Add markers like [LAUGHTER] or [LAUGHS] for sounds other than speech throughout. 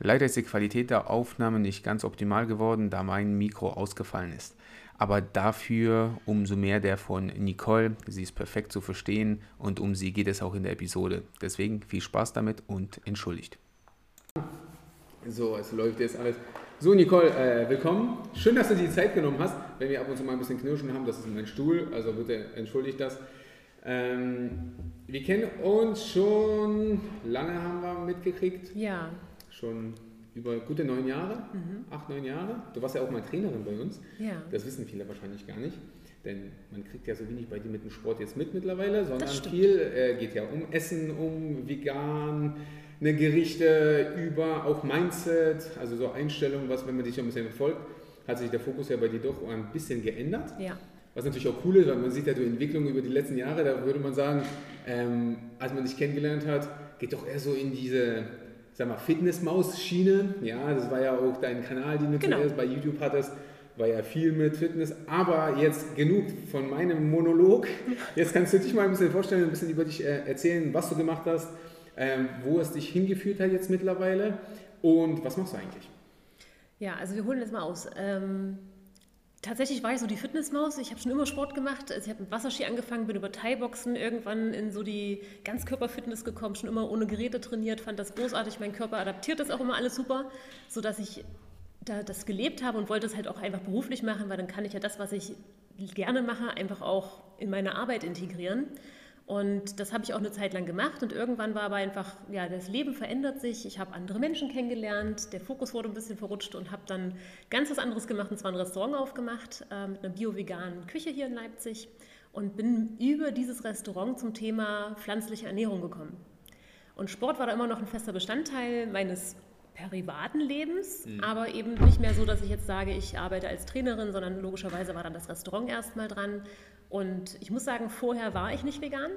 Leider ist die Qualität der Aufnahme nicht ganz optimal geworden, da mein Mikro ausgefallen ist. Aber dafür umso mehr der von Nicole. Sie ist perfekt zu verstehen und um sie geht es auch in der Episode. Deswegen viel Spaß damit und entschuldigt. So, es läuft jetzt alles. So, Nicole, äh, willkommen. Schön, dass du dir die Zeit genommen hast. Wenn wir ab und zu mal ein bisschen knirschen haben, das ist mein Stuhl, also bitte entschuldigt das. Ähm, wir kennen uns schon lange, haben wir mitgekriegt. Ja. Schon über gute neun Jahre, mhm. acht, neun Jahre. Du warst ja auch mal Trainerin bei uns. Ja. Das wissen viele wahrscheinlich gar nicht. Denn man kriegt ja so wenig bei dir mit dem Sport jetzt mit mittlerweile, sondern viel äh, geht ja um Essen, um vegan, eine Gerichte, über auch Mindset, also so Einstellungen, was, wenn man dich ein bisschen verfolgt, hat sich der Fokus ja bei dir doch ein bisschen geändert. Ja. Was natürlich auch cool ist, weil man sieht ja die Entwicklung über die letzten Jahre, da würde man sagen, ähm, als man dich kennengelernt hat, geht doch eher so in diese sag mal, Fitnessmaus-Schiene. Ja, das war ja auch dein Kanal, den du genau. bei YouTube hattest, war ja viel mit Fitness. Aber jetzt genug von meinem Monolog. Jetzt kannst du dich mal ein bisschen vorstellen, ein bisschen über dich äh, erzählen, was du gemacht hast, ähm, wo es dich hingeführt hat jetzt mittlerweile und was machst du eigentlich? Ja, also wir holen jetzt mal aus. Ähm Tatsächlich war ich so die Fitnessmaus. Ich habe schon immer Sport gemacht. Also ich habe mit Wasserski angefangen, bin über Thai-Boxen irgendwann in so die Ganzkörperfitness gekommen, schon immer ohne Geräte trainiert, fand das großartig. Mein Körper adaptiert das auch immer alles super, sodass ich da das gelebt habe und wollte es halt auch einfach beruflich machen, weil dann kann ich ja das, was ich gerne mache, einfach auch in meine Arbeit integrieren. Und das habe ich auch eine Zeit lang gemacht und irgendwann war aber einfach, ja, das Leben verändert sich. Ich habe andere Menschen kennengelernt, der Fokus wurde ein bisschen verrutscht und habe dann ganz was anderes gemacht und zwar ein Restaurant aufgemacht äh, mit einer bio-veganen Küche hier in Leipzig und bin über dieses Restaurant zum Thema pflanzliche Ernährung gekommen. Und Sport war da immer noch ein fester Bestandteil meines privaten Lebens, mhm. aber eben nicht mehr so, dass ich jetzt sage, ich arbeite als Trainerin, sondern logischerweise war dann das Restaurant erstmal dran und ich muss sagen, vorher war ich nicht vegan.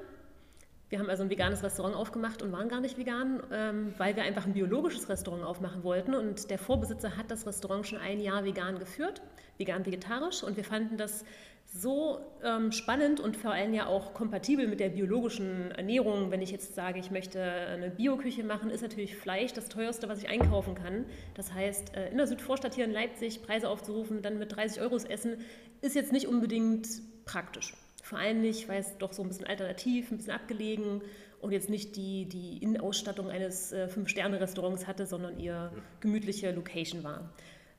Wir haben also ein veganes Restaurant aufgemacht und waren gar nicht vegan, ähm, weil wir einfach ein biologisches Restaurant aufmachen wollten. Und der Vorbesitzer hat das Restaurant schon ein Jahr vegan geführt, vegan-vegetarisch. Und wir fanden das so ähm, spannend und vor allem ja auch kompatibel mit der biologischen Ernährung. Wenn ich jetzt sage, ich möchte eine Bioküche machen, ist natürlich Fleisch das teuerste, was ich einkaufen kann. Das heißt, äh, in der Südvorstadt hier in Leipzig Preise aufzurufen, dann mit 30 Euro essen, ist jetzt nicht unbedingt praktisch. Vor allem nicht, weil es doch so ein bisschen alternativ, ein bisschen abgelegen und jetzt nicht die, die Innenausstattung eines äh, Fünf-Sterne-Restaurants hatte, sondern eher gemütliche Location war.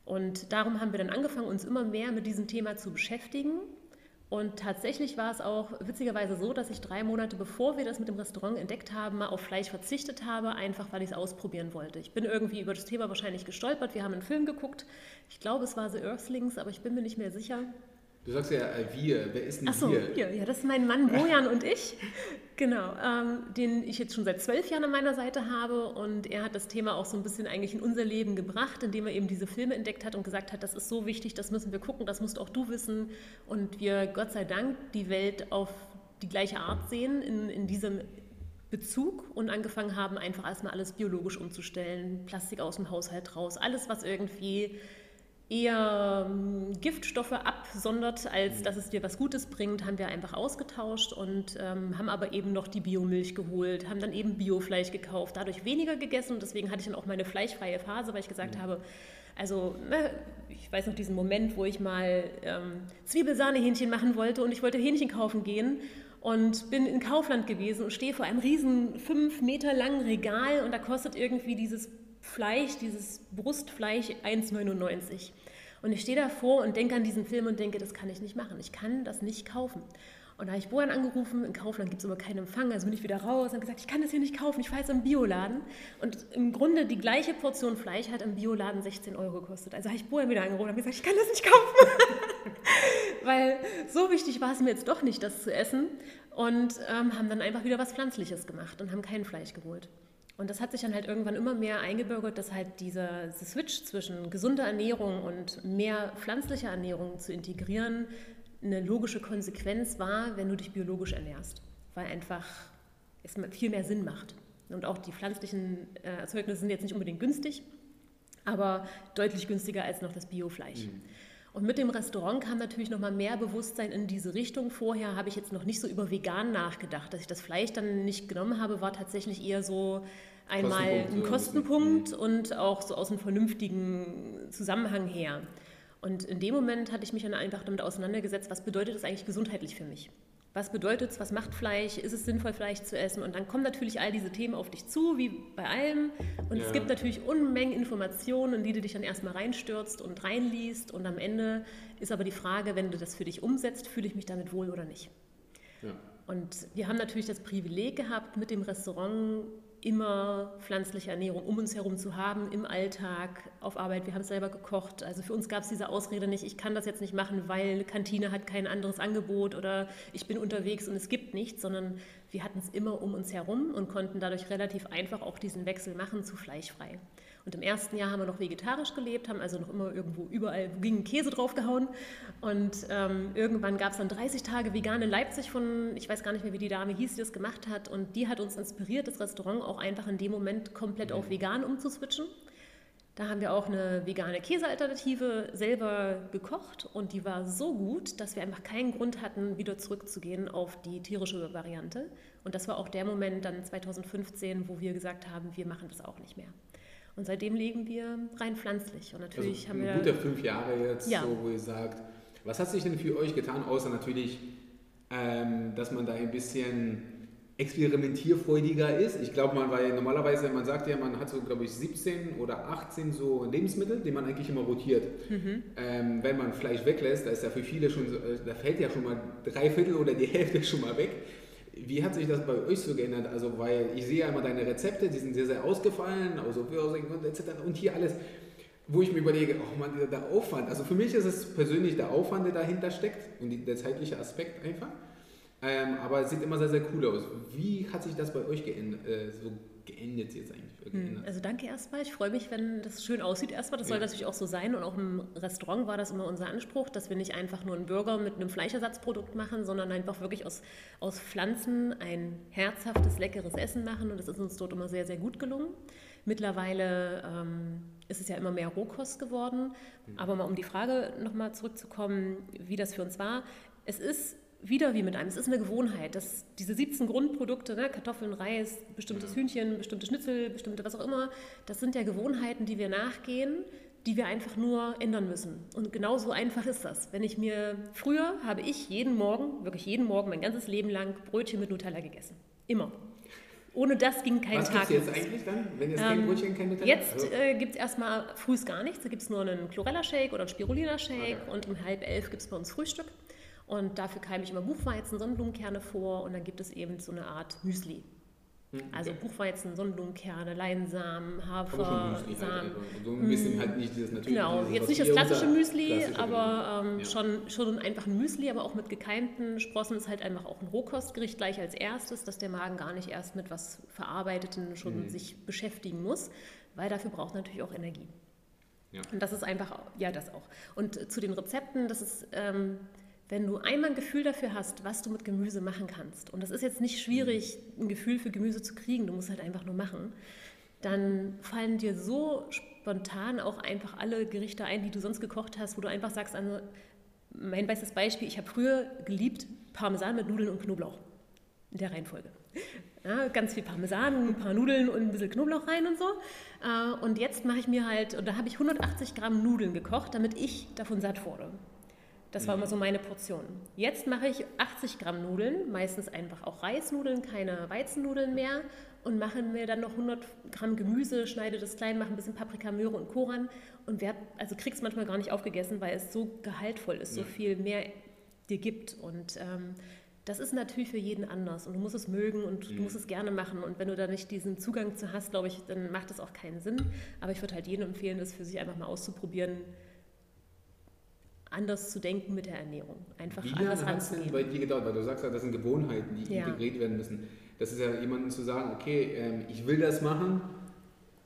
Und darum haben wir dann angefangen, uns immer mehr mit diesem Thema zu beschäftigen. Und tatsächlich war es auch witzigerweise so, dass ich drei Monate bevor wir das mit dem Restaurant entdeckt haben, mal auf Fleisch verzichtet habe, einfach weil ich es ausprobieren wollte. Ich bin irgendwie über das Thema wahrscheinlich gestolpert. Wir haben einen Film geguckt. Ich glaube, es war The Earthlings, aber ich bin mir nicht mehr sicher. Du sagst ja äh, wir. Wer ist denn Ach so, wir? wir? Ja, das ist mein Mann Bojan und ich. Genau, ähm, den ich jetzt schon seit zwölf Jahren an meiner Seite habe. Und er hat das Thema auch so ein bisschen eigentlich in unser Leben gebracht, indem er eben diese Filme entdeckt hat und gesagt hat, das ist so wichtig, das müssen wir gucken, das musst auch du wissen. Und wir, Gott sei Dank, die Welt auf die gleiche Art sehen in, in diesem Bezug und angefangen haben, einfach erstmal alles biologisch umzustellen, Plastik aus dem Haushalt raus, alles, was irgendwie eher ähm, Giftstoffe absondert, als mhm. dass es dir was Gutes bringt, haben wir einfach ausgetauscht und ähm, haben aber eben noch die Biomilch geholt, haben dann eben Biofleisch gekauft, dadurch weniger gegessen und deswegen hatte ich dann auch meine fleischfreie Phase, weil ich gesagt mhm. habe, also ne, ich weiß noch diesen Moment, wo ich mal ähm, Zwiebelsahnehähnchen machen wollte und ich wollte Hähnchen kaufen gehen und bin in Kaufland gewesen und stehe vor einem riesen fünf Meter langen Regal und da kostet irgendwie dieses Fleisch, dieses Brustfleisch 1,99. Und ich stehe davor und denke an diesen Film und denke, das kann ich nicht machen. Ich kann das nicht kaufen. Und da habe ich Bojan angerufen, in Kaufland gibt es immer keinen Empfang, also bin ich wieder raus und gesagt, ich kann das hier nicht kaufen, ich fahre jetzt im Bioladen. Und im Grunde die gleiche Portion Fleisch hat im Bioladen 16 Euro gekostet. Also habe ich Bojan wieder angerufen und gesagt, ich kann das nicht kaufen. [LAUGHS] Weil so wichtig war es mir jetzt doch nicht, das zu essen. Und ähm, haben dann einfach wieder was Pflanzliches gemacht und haben kein Fleisch geholt. Und das hat sich dann halt irgendwann immer mehr eingebürgert, dass halt dieser, Switch zwischen gesunder Ernährung und mehr pflanzlicher Ernährung zu integrieren eine logische Konsequenz war, wenn du dich biologisch ernährst, weil einfach es viel mehr Sinn macht. Und auch die pflanzlichen äh, Erzeugnisse sind jetzt nicht unbedingt günstig, aber deutlich günstiger als noch das Biofleisch. Mhm. Und mit dem Restaurant kam natürlich noch mal mehr Bewusstsein in diese Richtung. Vorher habe ich jetzt noch nicht so über vegan nachgedacht. Dass ich das Fleisch dann nicht genommen habe, war tatsächlich eher so, Einmal Kostenpunkt, ein Kostenpunkt bisschen. und auch so aus einem vernünftigen Zusammenhang her. Und in dem Moment hatte ich mich dann einfach damit auseinandergesetzt, was bedeutet das eigentlich gesundheitlich für mich? Was bedeutet es, was macht Fleisch? Ist es sinnvoll, Fleisch zu essen? Und dann kommen natürlich all diese Themen auf dich zu, wie bei allem. Und Ja. es gibt natürlich Unmengen Informationen, in die du dich dann erstmal reinstürzt und reinliest. Und am Ende ist aber die Frage, wenn du das für dich umsetzt, fühle ich mich damit wohl oder nicht? Ja. Und wir haben natürlich das Privileg gehabt, mit dem Restaurant immer pflanzliche Ernährung um uns herum zu haben, im Alltag, auf Arbeit. Wir haben es selber gekocht. Also für uns gab es diese Ausrede nicht, ich kann das jetzt nicht machen, weil Kantine hat kein anderes Angebot oder ich bin unterwegs und es gibt nichts, sondern wir hatten es immer um uns herum und konnten dadurch relativ einfach auch diesen Wechsel machen zu fleischfrei. Und im ersten Jahr haben wir noch vegetarisch gelebt, haben also noch immer irgendwo überall ging Käse draufgehauen. Und ähm, irgendwann gab es dann 30 Tage vegan in Leipzig von, ich weiß gar nicht mehr, wie die Dame hieß, die das gemacht hat. Und die hat uns inspiriert, das Restaurant auch einfach in dem Moment komplett auf vegan umzuswitchen. Da haben wir auch eine vegane Käsealternative selber gekocht und die war so gut, dass wir einfach keinen Grund hatten, wieder zurückzugehen auf die tierische Variante. Und das war auch der Moment dann 2015, wo wir gesagt haben, wir machen das auch nicht mehr. Und seitdem leben wir rein pflanzlich. Und natürlich Also haben wir. guter fünf Jahre jetzt, Ja. so, wo ihr sagt, was hat sich denn für euch getan, außer natürlich, ähm, dass man da ein bisschen experimentierfreudiger ist. Ich glaube, man, weil normalerweise, man sagt ja, man hat so, glaube ich, 17 oder 18 so Lebensmittel, die man eigentlich immer rotiert. Mhm. Ähm, wenn man Fleisch weglässt, da ist ja für viele schon, äh, da fällt ja schon mal drei Viertel oder die Hälfte [LAUGHS] schon mal weg. Wie hat sich das bei euch so geändert? Also, weil ich sehe ja immer deine Rezepte, die sind sehr, sehr ausgefallen, also und etc. Und hier alles, wo ich mir überlege, oh dieser der Aufwand. Also für mich ist es persönlich der Aufwand, der dahinter steckt und der zeitliche Aspekt einfach. Ähm, aber es sieht immer sehr, sehr cool aus. Wie hat sich das bei euch geändert, äh, so geendet jetzt eigentlich? Hm? Also danke erstmal. Ich freue mich, wenn das schön aussieht erstmal. Das soll Ja. natürlich auch so sein. Und auch im Restaurant war das immer unser Anspruch, dass wir nicht einfach nur einen Burger mit einem Fleischersatzprodukt machen, sondern einfach wirklich aus, aus Pflanzen ein herzhaftes, leckeres Essen machen. Und das ist uns dort immer sehr, sehr gut gelungen. Mittlerweile ähm, ist es ja immer mehr Rohkost geworden. Aber mal um die Frage nochmal zurückzukommen, wie das für uns war. Es ist wieder wie mit einem, es ist eine Gewohnheit, dass diese 17 Grundprodukte, ne, Kartoffeln, Reis, bestimmtes Hühnchen, bestimmte Schnitzel, bestimmte was auch immer, das sind ja Gewohnheiten, die wir nachgehen, die wir einfach nur ändern müssen. Und genauso einfach ist das. Wenn ich mir, früher habe ich jeden Morgen, wirklich jeden Morgen, mein ganzes Leben lang Brötchen mit Nutella gegessen. Immer. Ohne das ging kein Was Tag. es jetzt eigentlich dann, wenn jetzt kein Ähm, Brötchen, kein Nutella? Jetzt Also, äh, gibt es erstmal frühs gar nichts. Da gibt es nur einen Chlorella-Shake oder einen Spirulina-Shake Okay. und um halb elf gibt es bei uns Frühstück. Und dafür keime ich immer Buchweizen, Sonnenblumenkerne vor und dann gibt es eben so eine Art Müsli. hm, Also. Buchweizen, Sonnenblumenkerne, Leinsamen, Hafer, Müsli halt Samen. Und so ein bisschen halt nicht dieses natürliche. Genau, dieses, jetzt nicht das klassische Müsli, klassische, aber ähm, Ja. schon, schon einfach ein Müsli, aber auch mit gekeimten Sprossen ist halt einfach auch ein Rohkostgericht gleich als erstes, dass der Magen gar nicht erst mit was Verarbeiteten schon Mhm. sich beschäftigen muss, weil dafür braucht natürlich auch Energie. Ja. Und das ist einfach, ja, das auch. Und zu den Rezepten, das ist, ähm, wenn du einmal ein Gefühl dafür hast, was du mit Gemüse machen kannst, und das ist jetzt nicht schwierig, ein Gefühl für Gemüse zu kriegen, du musst halt einfach nur machen, dann fallen dir so spontan auch einfach alle Gerichte ein, die du sonst gekocht hast, wo du einfach sagst, also, mein bestes Beispiel, ich habe früher geliebt Parmesan mit Nudeln und Knoblauch. In der Reihenfolge. Ja, ganz viel Parmesan, ein paar Nudeln und ein bisschen Knoblauch rein und so. Äh, Und jetzt mache ich mir halt, und da habe ich 180 Gramm Nudeln gekocht, damit ich davon satt wurde. Das war immer so meine Portion. Jetzt mache ich 80 Gramm Nudeln, meistens einfach auch Reisnudeln, keine Weizennudeln mehr und mache mir dann noch 100 Gramm Gemüse, schneide das klein, mache ein bisschen Paprika, Möhre und Koran und werd, also krieg's manchmal gar nicht aufgegessen, weil es so gehaltvoll ist, so viel mehr dir gibt und ähm, das ist natürlich für jeden anders und du musst es mögen und Mhm. du musst es gerne machen und wenn du da nicht diesen Zugang zu hast, glaube ich, dann macht das auch keinen Sinn. Aber ich würde halt jedem empfehlen, das für sich einfach mal auszuprobieren, anders zu denken mit der Ernährung, einfach Wie anders lange hat es denn ranzugehen. bei dir gedauert? Weil du sagst ja, das sind Gewohnheiten, die Ja. integriert werden müssen. Das ist ja jemandem zu sagen, okay, ähm, ich will das machen,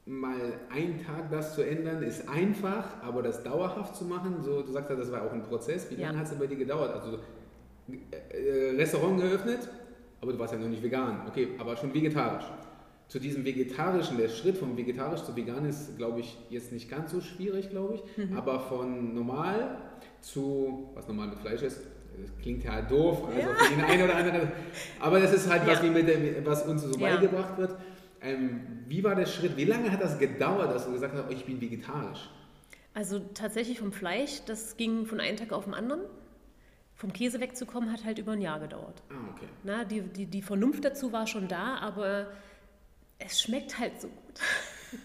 mal einen Tag das zu ändern, ist einfach, aber das dauerhaft zu machen, so, du sagst ja, das war auch ein Prozess. Wie Ja. lange hat es denn bei dir gedauert? Also äh, äh, Restaurant geöffnet, aber du warst ja noch nicht vegan, okay, aber schon vegetarisch. Zu diesem Vegetarischen, der Schritt vom Vegetarisch zu vegan ist, glaube ich, jetzt nicht ganz so schwierig, glaube ich. Mhm. Aber von normal zu, was normal mit Fleisch ist, das klingt ja doof, also Ja. für den einen oder anderen. Aber das ist halt was, Ja. dem, was uns so beigebracht wird. Ähm, wie war der Schritt? Wie lange hat das gedauert, dass du gesagt hast, oh, ich bin vegetarisch? Also tatsächlich vom Fleisch, das ging von einem Tag auf den anderen. Vom Käse wegzukommen hat halt über ein Jahr gedauert. Ah, okay. Na, die, die, die Vernunft dazu war schon da, aber es schmeckt halt so gut.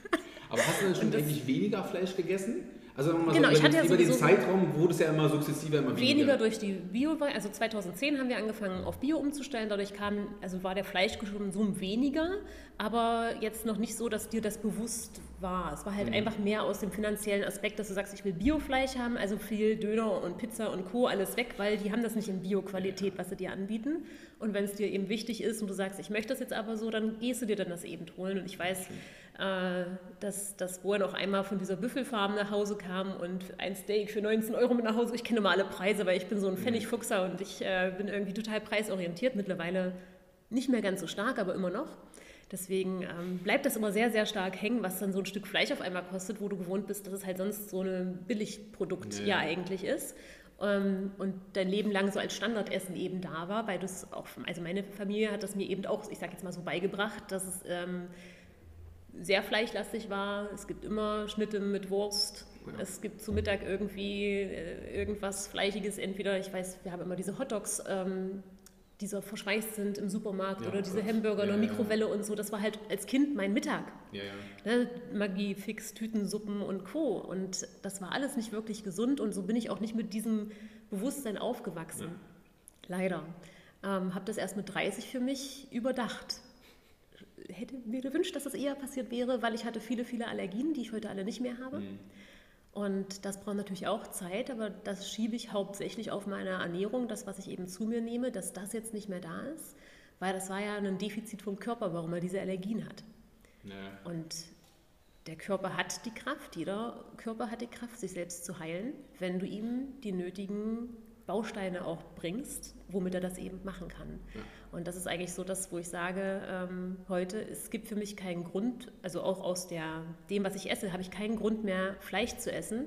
Aber hast du dann schon eigentlich weniger Fleisch gegessen? Also mal genau, so, ich hatte ja über den Zeitraum wurde es ja immer sukzessiver immer weniger. Weniger durch die Bio, also 2010 haben wir angefangen auf Bio umzustellen, dadurch kam, also war der Fleischkonsum weniger, aber jetzt noch nicht so, dass dir das bewusst war. Es war halt mhm. einfach mehr aus dem finanziellen Aspekt, dass du sagst, ich will Biofleisch haben, also viel Döner und Pizza und Co. alles weg, weil die haben das nicht in Bio-Qualität, was sie dir anbieten. Und wenn es dir eben wichtig ist und du sagst, ich möchte das jetzt aber so, dann gehst du dir dann das eben holen. Und ich weiß, okay äh, dass, dass wo er noch einmal von dieser Büffelfarm nach Hause kam und ein Steak für 19 Euro mit nach Hause. Ich kenne mal alle Preise, weil ich bin so ein. Pfennigfuchser und ich äh, bin irgendwie total preisorientiert. Mittlerweile nicht mehr ganz so stark, aber immer noch. Deswegen ähm, bleibt das immer sehr, sehr stark hängen, was dann so ein Stück Fleisch auf einmal kostet, wo du gewohnt bist, dass es halt sonst so ein Billigprodukt ja, ja eigentlich ist. Ähm, und dein Leben lang so als Standardessen eben da war, weil das auch, also meine Familie hat das mir eben auch, ich sage jetzt mal so beigebracht, dass es ähm, sehr fleischlastig war. Es gibt immer Schnitte mit Wurst. Ja. Es gibt zu Mittag irgendwie äh, irgendwas Fleischiges. Entweder, ich weiß, wir haben immer diese Hotdogs, ähm, die so verschweißt sind im Supermarkt ja, oder diese Hamburger in der Mikrowelle und so. Das war halt als Kind mein Mittag. Ne? Maggi, Fix, Tütensuppen und Co. Und das war alles nicht wirklich gesund und so bin ich auch nicht mit diesem Bewusstsein aufgewachsen. Leider. Ähm, habe das erst mit 30 für mich überdacht hätte mir gewünscht, dass das eher passiert wäre, weil ich hatte viele, viele Allergien, die ich heute alle nicht mehr habe. Mhm. Und das braucht natürlich auch Zeit, aber das schiebe ich hauptsächlich auf meine Ernährung, das, was ich eben zu mir nehme, dass das jetzt nicht mehr da ist, weil das war ja ein Defizit vom Körper, warum er diese Allergien hat. Ja. Und der Körper hat die Kraft, jeder Körper hat die Kraft, sich selbst zu heilen, wenn du ihm die nötigen Bausteine auch bringst, womit er das eben machen kann. Ja. Und das ist eigentlich so das, wo ich sage, ähm, heute, es gibt für mich keinen Grund, also auch aus der, dem, was ich esse, habe ich keinen Grund mehr, Fleisch zu essen,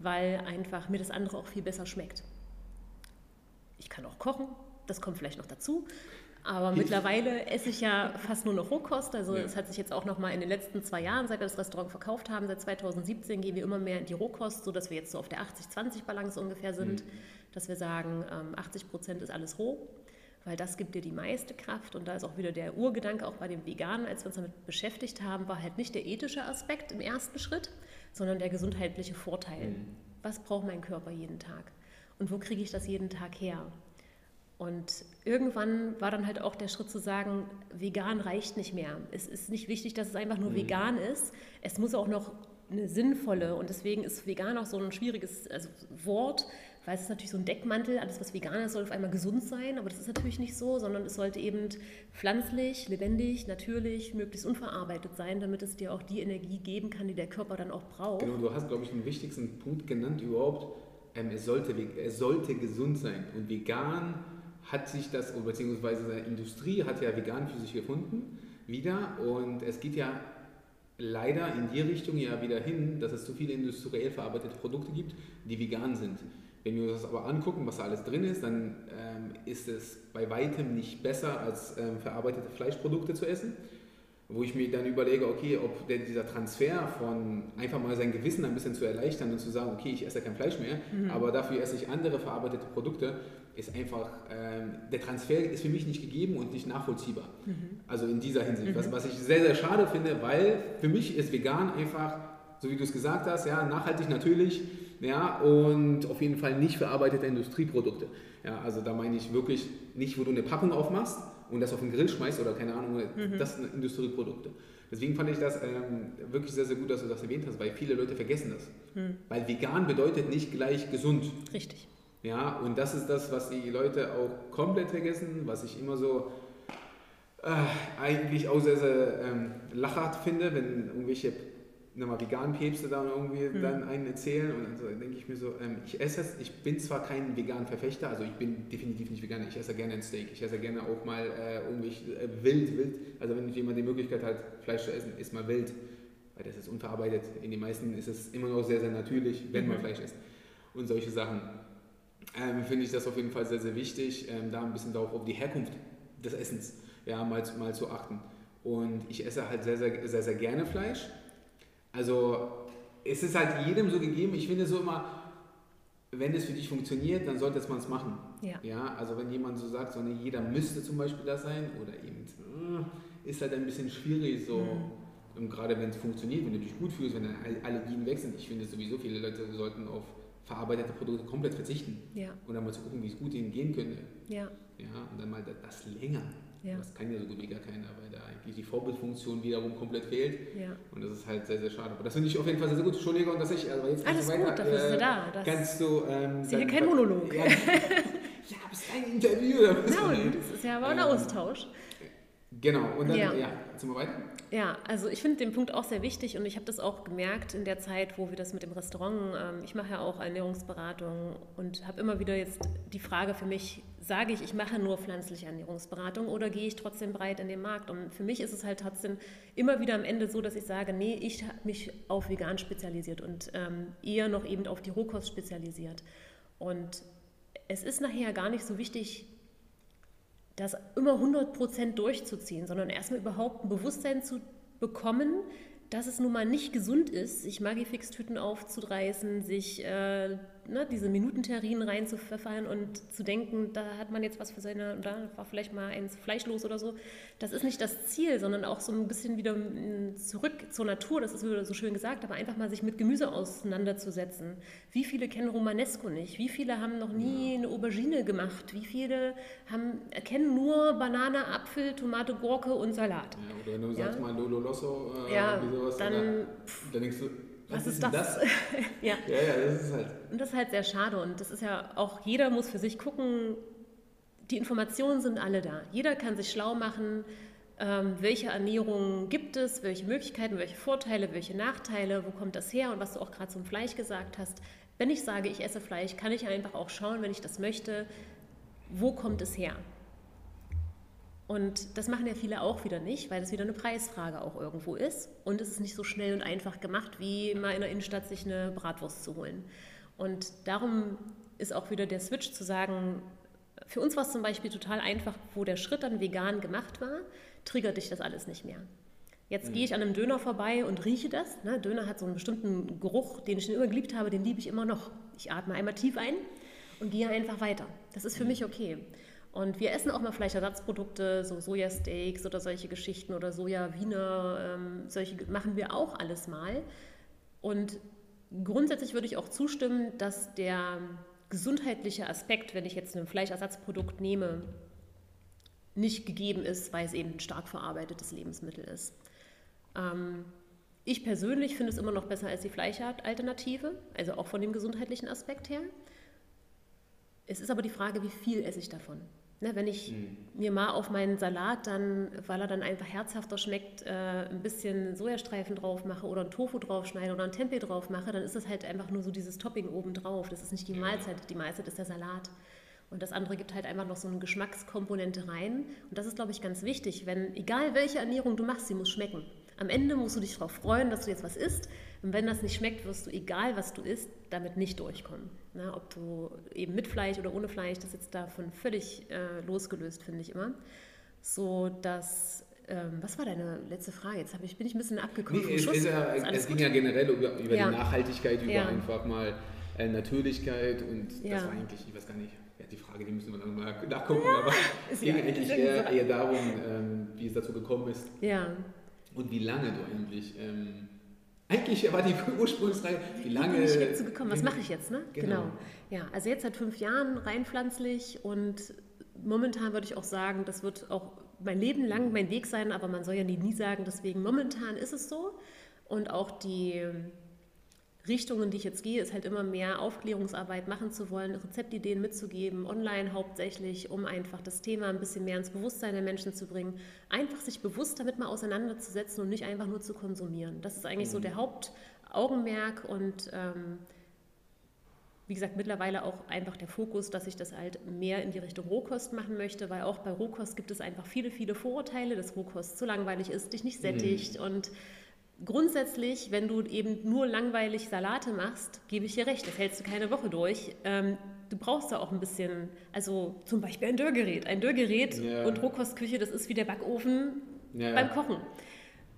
weil einfach mir das andere auch viel besser schmeckt. Ich kann auch kochen, das kommt vielleicht noch dazu. Aber mittlerweile esse ich ja fast nur noch Rohkost. Also es ja. hat sich jetzt auch noch mal in den letzten zwei Jahren, seit wir das Restaurant verkauft haben, seit 2017 gehen wir immer mehr in die Rohkost, sodass wir jetzt so auf der 80-20-Balance ungefähr sind. Mhm dass wir sagen, 80 ähm, Prozent ist alles roh, weil das gibt dir die meiste Kraft. Und da ist auch wieder der Urgedanke, auch bei den Veganen, als wir uns damit beschäftigt haben, war halt nicht der ethische Aspekt im ersten Schritt, sondern der gesundheitliche Vorteil. Mhm. Was braucht mein Körper jeden Tag? Und wo kriege ich das jeden Tag her? Und irgendwann war dann halt auch der Schritt zu sagen, vegan reicht nicht mehr. Es ist nicht wichtig, dass es einfach nur mhm. vegan ist. Es muss auch noch eine sinnvolle, und deswegen ist vegan auch so ein schwieriges also Wort, weil es ist natürlich so ein Deckmantel, alles was vegan ist, soll auf einmal gesund sein, aber das ist natürlich nicht so, sondern es sollte eben pflanzlich, lebendig, natürlich, möglichst unverarbeitet sein, damit es dir auch die Energie geben kann, die der Körper dann auch braucht. Genau, du hast, glaube ich, den wichtigsten Punkt genannt überhaupt. Ähm, es, sollte, es sollte gesund sein. Und vegan hat sich das, beziehungsweise die Industrie hat ja vegan für sich gefunden, wieder. Und es geht ja leider in die Richtung ja wieder hin, dass es zu viele industriell verarbeitete Produkte gibt, die vegan sind. Wenn wir uns das aber angucken, was da alles drin ist, dann ähm, ist es bei weitem nicht besser, als ähm, verarbeitete Fleischprodukte zu essen. Wo ich mir dann überlege, okay, ob der, dieser Transfer von einfach mal sein Gewissen ein bisschen zu erleichtern und zu sagen, okay, ich esse kein Fleisch mehr, mhm. aber dafür esse ich andere verarbeitete Produkte, ist einfach, ähm, der Transfer ist für mich nicht gegeben und nicht nachvollziehbar. Mhm. Also in dieser Hinsicht. Mhm. Was, was ich sehr, sehr schade finde, weil für mich ist vegan einfach, so wie du es gesagt hast, ja, nachhaltig natürlich ja, und auf jeden Fall nicht verarbeitete Industrieprodukte. Ja, also da meine ich wirklich nicht, wo du eine Packung aufmachst und das auf den Grill schmeißt oder keine Ahnung, mhm. das sind Industrieprodukte. Deswegen fand ich das ähm, wirklich sehr, sehr gut, dass du das erwähnt hast, weil viele Leute vergessen das. Mhm. Weil vegan bedeutet nicht gleich gesund. Richtig. Ja, und das ist das, was die Leute auch komplett vergessen, was ich immer so äh, eigentlich auch sehr, sehr ähm, lachhaft finde, wenn irgendwelche nochmal veganen Päpste da irgendwie mhm. dann einen erzählen und dann so, denke ich mir so, ähm, ich esse es, ich bin zwar kein veganen Verfechter, also ich bin definitiv nicht vegan, ich esse gerne ein Steak, ich esse gerne auch mal äh, irgendwie äh, wild, wild, also wenn jemand die Möglichkeit hat, Fleisch zu essen, isst mal wild, weil das ist unverarbeitet, in den meisten ist es immer noch sehr, sehr natürlich, wenn mhm. man Fleisch isst und solche Sachen. Ähm, finde ich das auf jeden Fall sehr, sehr wichtig, ähm, da ein bisschen darauf auf die Herkunft des Essens ja, mal, mal zu achten. Und ich esse halt sehr, sehr, sehr, sehr gerne Fleisch. Also es ist halt jedem so gegeben. Ich finde so immer, wenn es für dich funktioniert, dann sollte man es machen. Ja. ja. Also wenn jemand so sagt, so, nee, jeder müsste zum Beispiel das sein oder eben, äh, ist halt ein bisschen schwierig so. Mhm. Gerade wenn es funktioniert, wenn du dich gut fühlst, wenn deine Allergien weg sind, ich finde sowieso, viele Leute sollten auf verarbeitete Produkte komplett verzichten. Ja. Und dann mal zu gucken, wie es gut ihnen gehen könnte. Ja. Ja, und dann mal das länger. Ja. Das kann ja so gut wie gar keiner, weil da eigentlich die Vorbildfunktion wiederum komplett fehlt. Ja. Und das ist halt sehr, sehr schade. Aber das finde ich auf jeden Fall sehr, sehr gut. Entschuldige, und dass ich, also jetzt Alles weiter, gut, dafür äh, ist er da. Das kannst du. Ähm, ist hier kein Monolog. Ja, ja aber es ist ein Interview. No, das ist ja aber ein ähm, Austausch. Genau, und dann, ja, ja sind wir weiter? Ja, also ich finde den Punkt auch sehr wichtig und ich habe das auch gemerkt in der Zeit, wo wir das mit dem Restaurant, ähm, ich mache ja auch Ernährungsberatung und habe immer wieder jetzt die Frage für mich, sage ich, ich mache nur pflanzliche Ernährungsberatung oder gehe ich trotzdem breit in den Markt? Und für mich ist es halt trotzdem immer wieder am Ende so, dass ich sage, nee, ich habe mich auf vegan spezialisiert und ähm, eher noch eben auf die Rohkost spezialisiert. Und es ist nachher gar nicht so wichtig, das immer 100% durchzuziehen, sondern erstmal überhaupt ein Bewusstsein zu bekommen, dass es nun mal nicht gesund ist, sich Magifix-Tüten aufzudreißen, sich äh, ne, diese Minutenterrinen reinzupfeffern und zu denken, da hat man jetzt was für seine, da war vielleicht mal eins fleischlos oder so. Das ist nicht das Ziel, sondern auch so ein bisschen wieder zurück zur Natur, das ist wieder so schön gesagt, aber einfach mal sich mit Gemüse auseinanderzusetzen. Wie viele kennen Romanesco nicht? Wie viele haben noch nie eine Aubergine gemacht? Wie viele haben, kennen nur Banane, Apfel, Tomate, Gurke und Salat? Ja, oder wenn du ja? sagst mal Lolo Losso, äh, ja, sowas, dann, dann, dann denkst du, was, ist das? das? [LAUGHS] ja. ja, ja, das ist halt. Und das ist halt sehr schade. Und das ist ja auch, jeder muss für sich gucken, die Informationen sind alle da. Jeder kann sich schlau machen, ähm, welche Ernährung gibt es, welche Möglichkeiten, welche Vorteile, welche Nachteile, wo kommt das her und was du auch gerade zum Fleisch gesagt hast. Wenn ich sage, ich esse Fleisch, kann ich einfach auch schauen, wenn ich das möchte, wo kommt es her. Und das machen ja viele auch wieder nicht, weil das wieder eine Preisfrage auch irgendwo ist. Und es ist nicht so schnell und einfach gemacht, wie mal in der Innenstadt sich eine Bratwurst zu holen. Und darum ist auch wieder der Switch zu sagen, für uns war es zum Beispiel total einfach, wo der Schritt dann vegan gemacht war, triggert dich das alles nicht mehr. Jetzt mhm. gehe ich an einem Döner vorbei und rieche das. Ne? Döner hat so einen bestimmten Geruch, den ich schon immer geliebt habe, den liebe ich immer noch. Ich atme einmal tief ein und gehe einfach weiter. Das ist für mhm. mich okay. Und wir essen auch mal Fleischersatzprodukte, so Sojasteaks oder solche Geschichten oder Soja-Wiener, ähm, solche machen wir auch alles mal. Und grundsätzlich würde ich auch zustimmen, dass der gesundheitliche Aspekt, wenn ich jetzt ein Fleischersatzprodukt nehme, nicht gegeben ist, weil es eben ein stark verarbeitetes Lebensmittel ist. Ähm, ich persönlich finde es immer noch besser als die Fleischalternative, also auch von dem gesundheitlichen Aspekt her. Es ist aber die Frage, wie viel esse ich davon? Ne, wenn ich mhm. mir mal auf meinen Salat dann, weil er dann einfach herzhafter schmeckt, äh, ein bisschen Sojastreifen drauf mache oder ein Tofu drauf schneide oder ein Tempeh drauf mache, dann ist das halt einfach nur so dieses Topping oben drauf. Das ist nicht die Mahlzeit. Die Mahlzeit ist der Salat. Und das andere gibt halt einfach noch so eine Geschmackskomponente rein. Und das ist, glaube ich, ganz wichtig. Wenn, egal welche Ernährung du machst, sie muss schmecken. Am Ende musst du dich darauf freuen, dass du jetzt was isst. Und wenn das nicht schmeckt, wirst du, egal was du isst, damit nicht durchkommen. Ne? Ob du eben mit Fleisch oder ohne Fleisch, das ist jetzt davon völlig äh, losgelöst, finde ich immer. So dass, ähm, was war deine letzte Frage? Jetzt ich, bin ich ein bisschen abgekommen. Nee, es, ja, es ging ja generell über, über ja. die Nachhaltigkeit, über ja. einfach mal äh, Natürlichkeit und das war eigentlich, ich weiß gar nicht, die Frage, die müssen wir dann mal nachgucken, aber [LAUGHS] es ging eigentlich eher, eher darum, ähm, wie es dazu gekommen ist. Ja. Und wie lange du eigentlich ähm, eigentlich war die [LAUGHS] Ursprungsreihe, wie lange. Wie bin ich dazu gekommen? Was mache ich jetzt, ne? Genau. genau. Ja, also jetzt seit fünf Jahren rein pflanzlich und momentan würde ich auch sagen, das wird auch mein Leben lang mein Weg sein, aber man soll ja nie, nie sagen, deswegen momentan ist es so. Und auch die Richtungen, die ich jetzt gehe, ist halt immer mehr Aufklärungsarbeit machen zu wollen, Rezeptideen mitzugeben, online hauptsächlich, um einfach das Thema ein bisschen mehr ins Bewusstsein der Menschen zu bringen. Einfach sich bewusst damit mal auseinanderzusetzen und nicht einfach nur zu konsumieren. Das ist eigentlich mhm. so der Hauptaugenmerk und ähm, wie gesagt, mittlerweile auch einfach der Fokus, dass ich das halt mehr in die Richtung Rohkost machen möchte, weil auch bei Rohkost gibt es einfach viele, viele Vorurteile, dass Rohkost zu langweilig ist, dich nicht sättigt mhm. und grundsätzlich, wenn du eben nur langweilig Salate machst, gebe ich dir recht, das hältst du keine Woche durch. Ähm, du brauchst da auch ein bisschen, also zum Beispiel ein Dörrgerät. Ein Dörrgerät ja. und Rohkostküche, das ist wie der Backofen. ja, beim Kochen.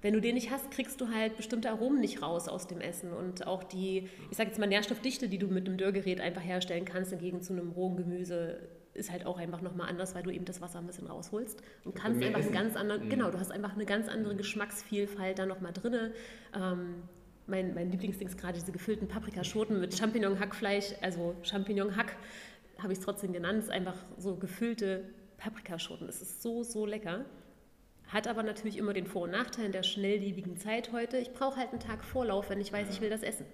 Wenn du den nicht hast, kriegst du halt bestimmte Aromen nicht raus aus dem Essen. Und auch die, ich sage jetzt mal, Nährstoffdichte, die du mit einem Dörrgerät einfach herstellen kannst, hingegen zu einem rohen Gemüse, ist halt auch einfach nochmal anders, weil du eben das Wasser ein bisschen rausholst und kannst einfach einen ganz anderen, mhm. genau, du hast einfach eine ganz andere Geschmacksvielfalt da nochmal drin. Ähm, mein, mein Lieblingsding ist gerade diese gefüllten Paprikaschoten mit Champignon-Hackfleisch, also Champignon-Hack habe ich es trotzdem genannt, ist einfach so gefüllte Paprikaschoten. Es ist so, so lecker. Hat aber natürlich immer den Vor- und Nachteil in der schnelllebigen Zeit heute. Ich brauche halt einen Tag Vorlauf, wenn ich weiß, ich will das essen.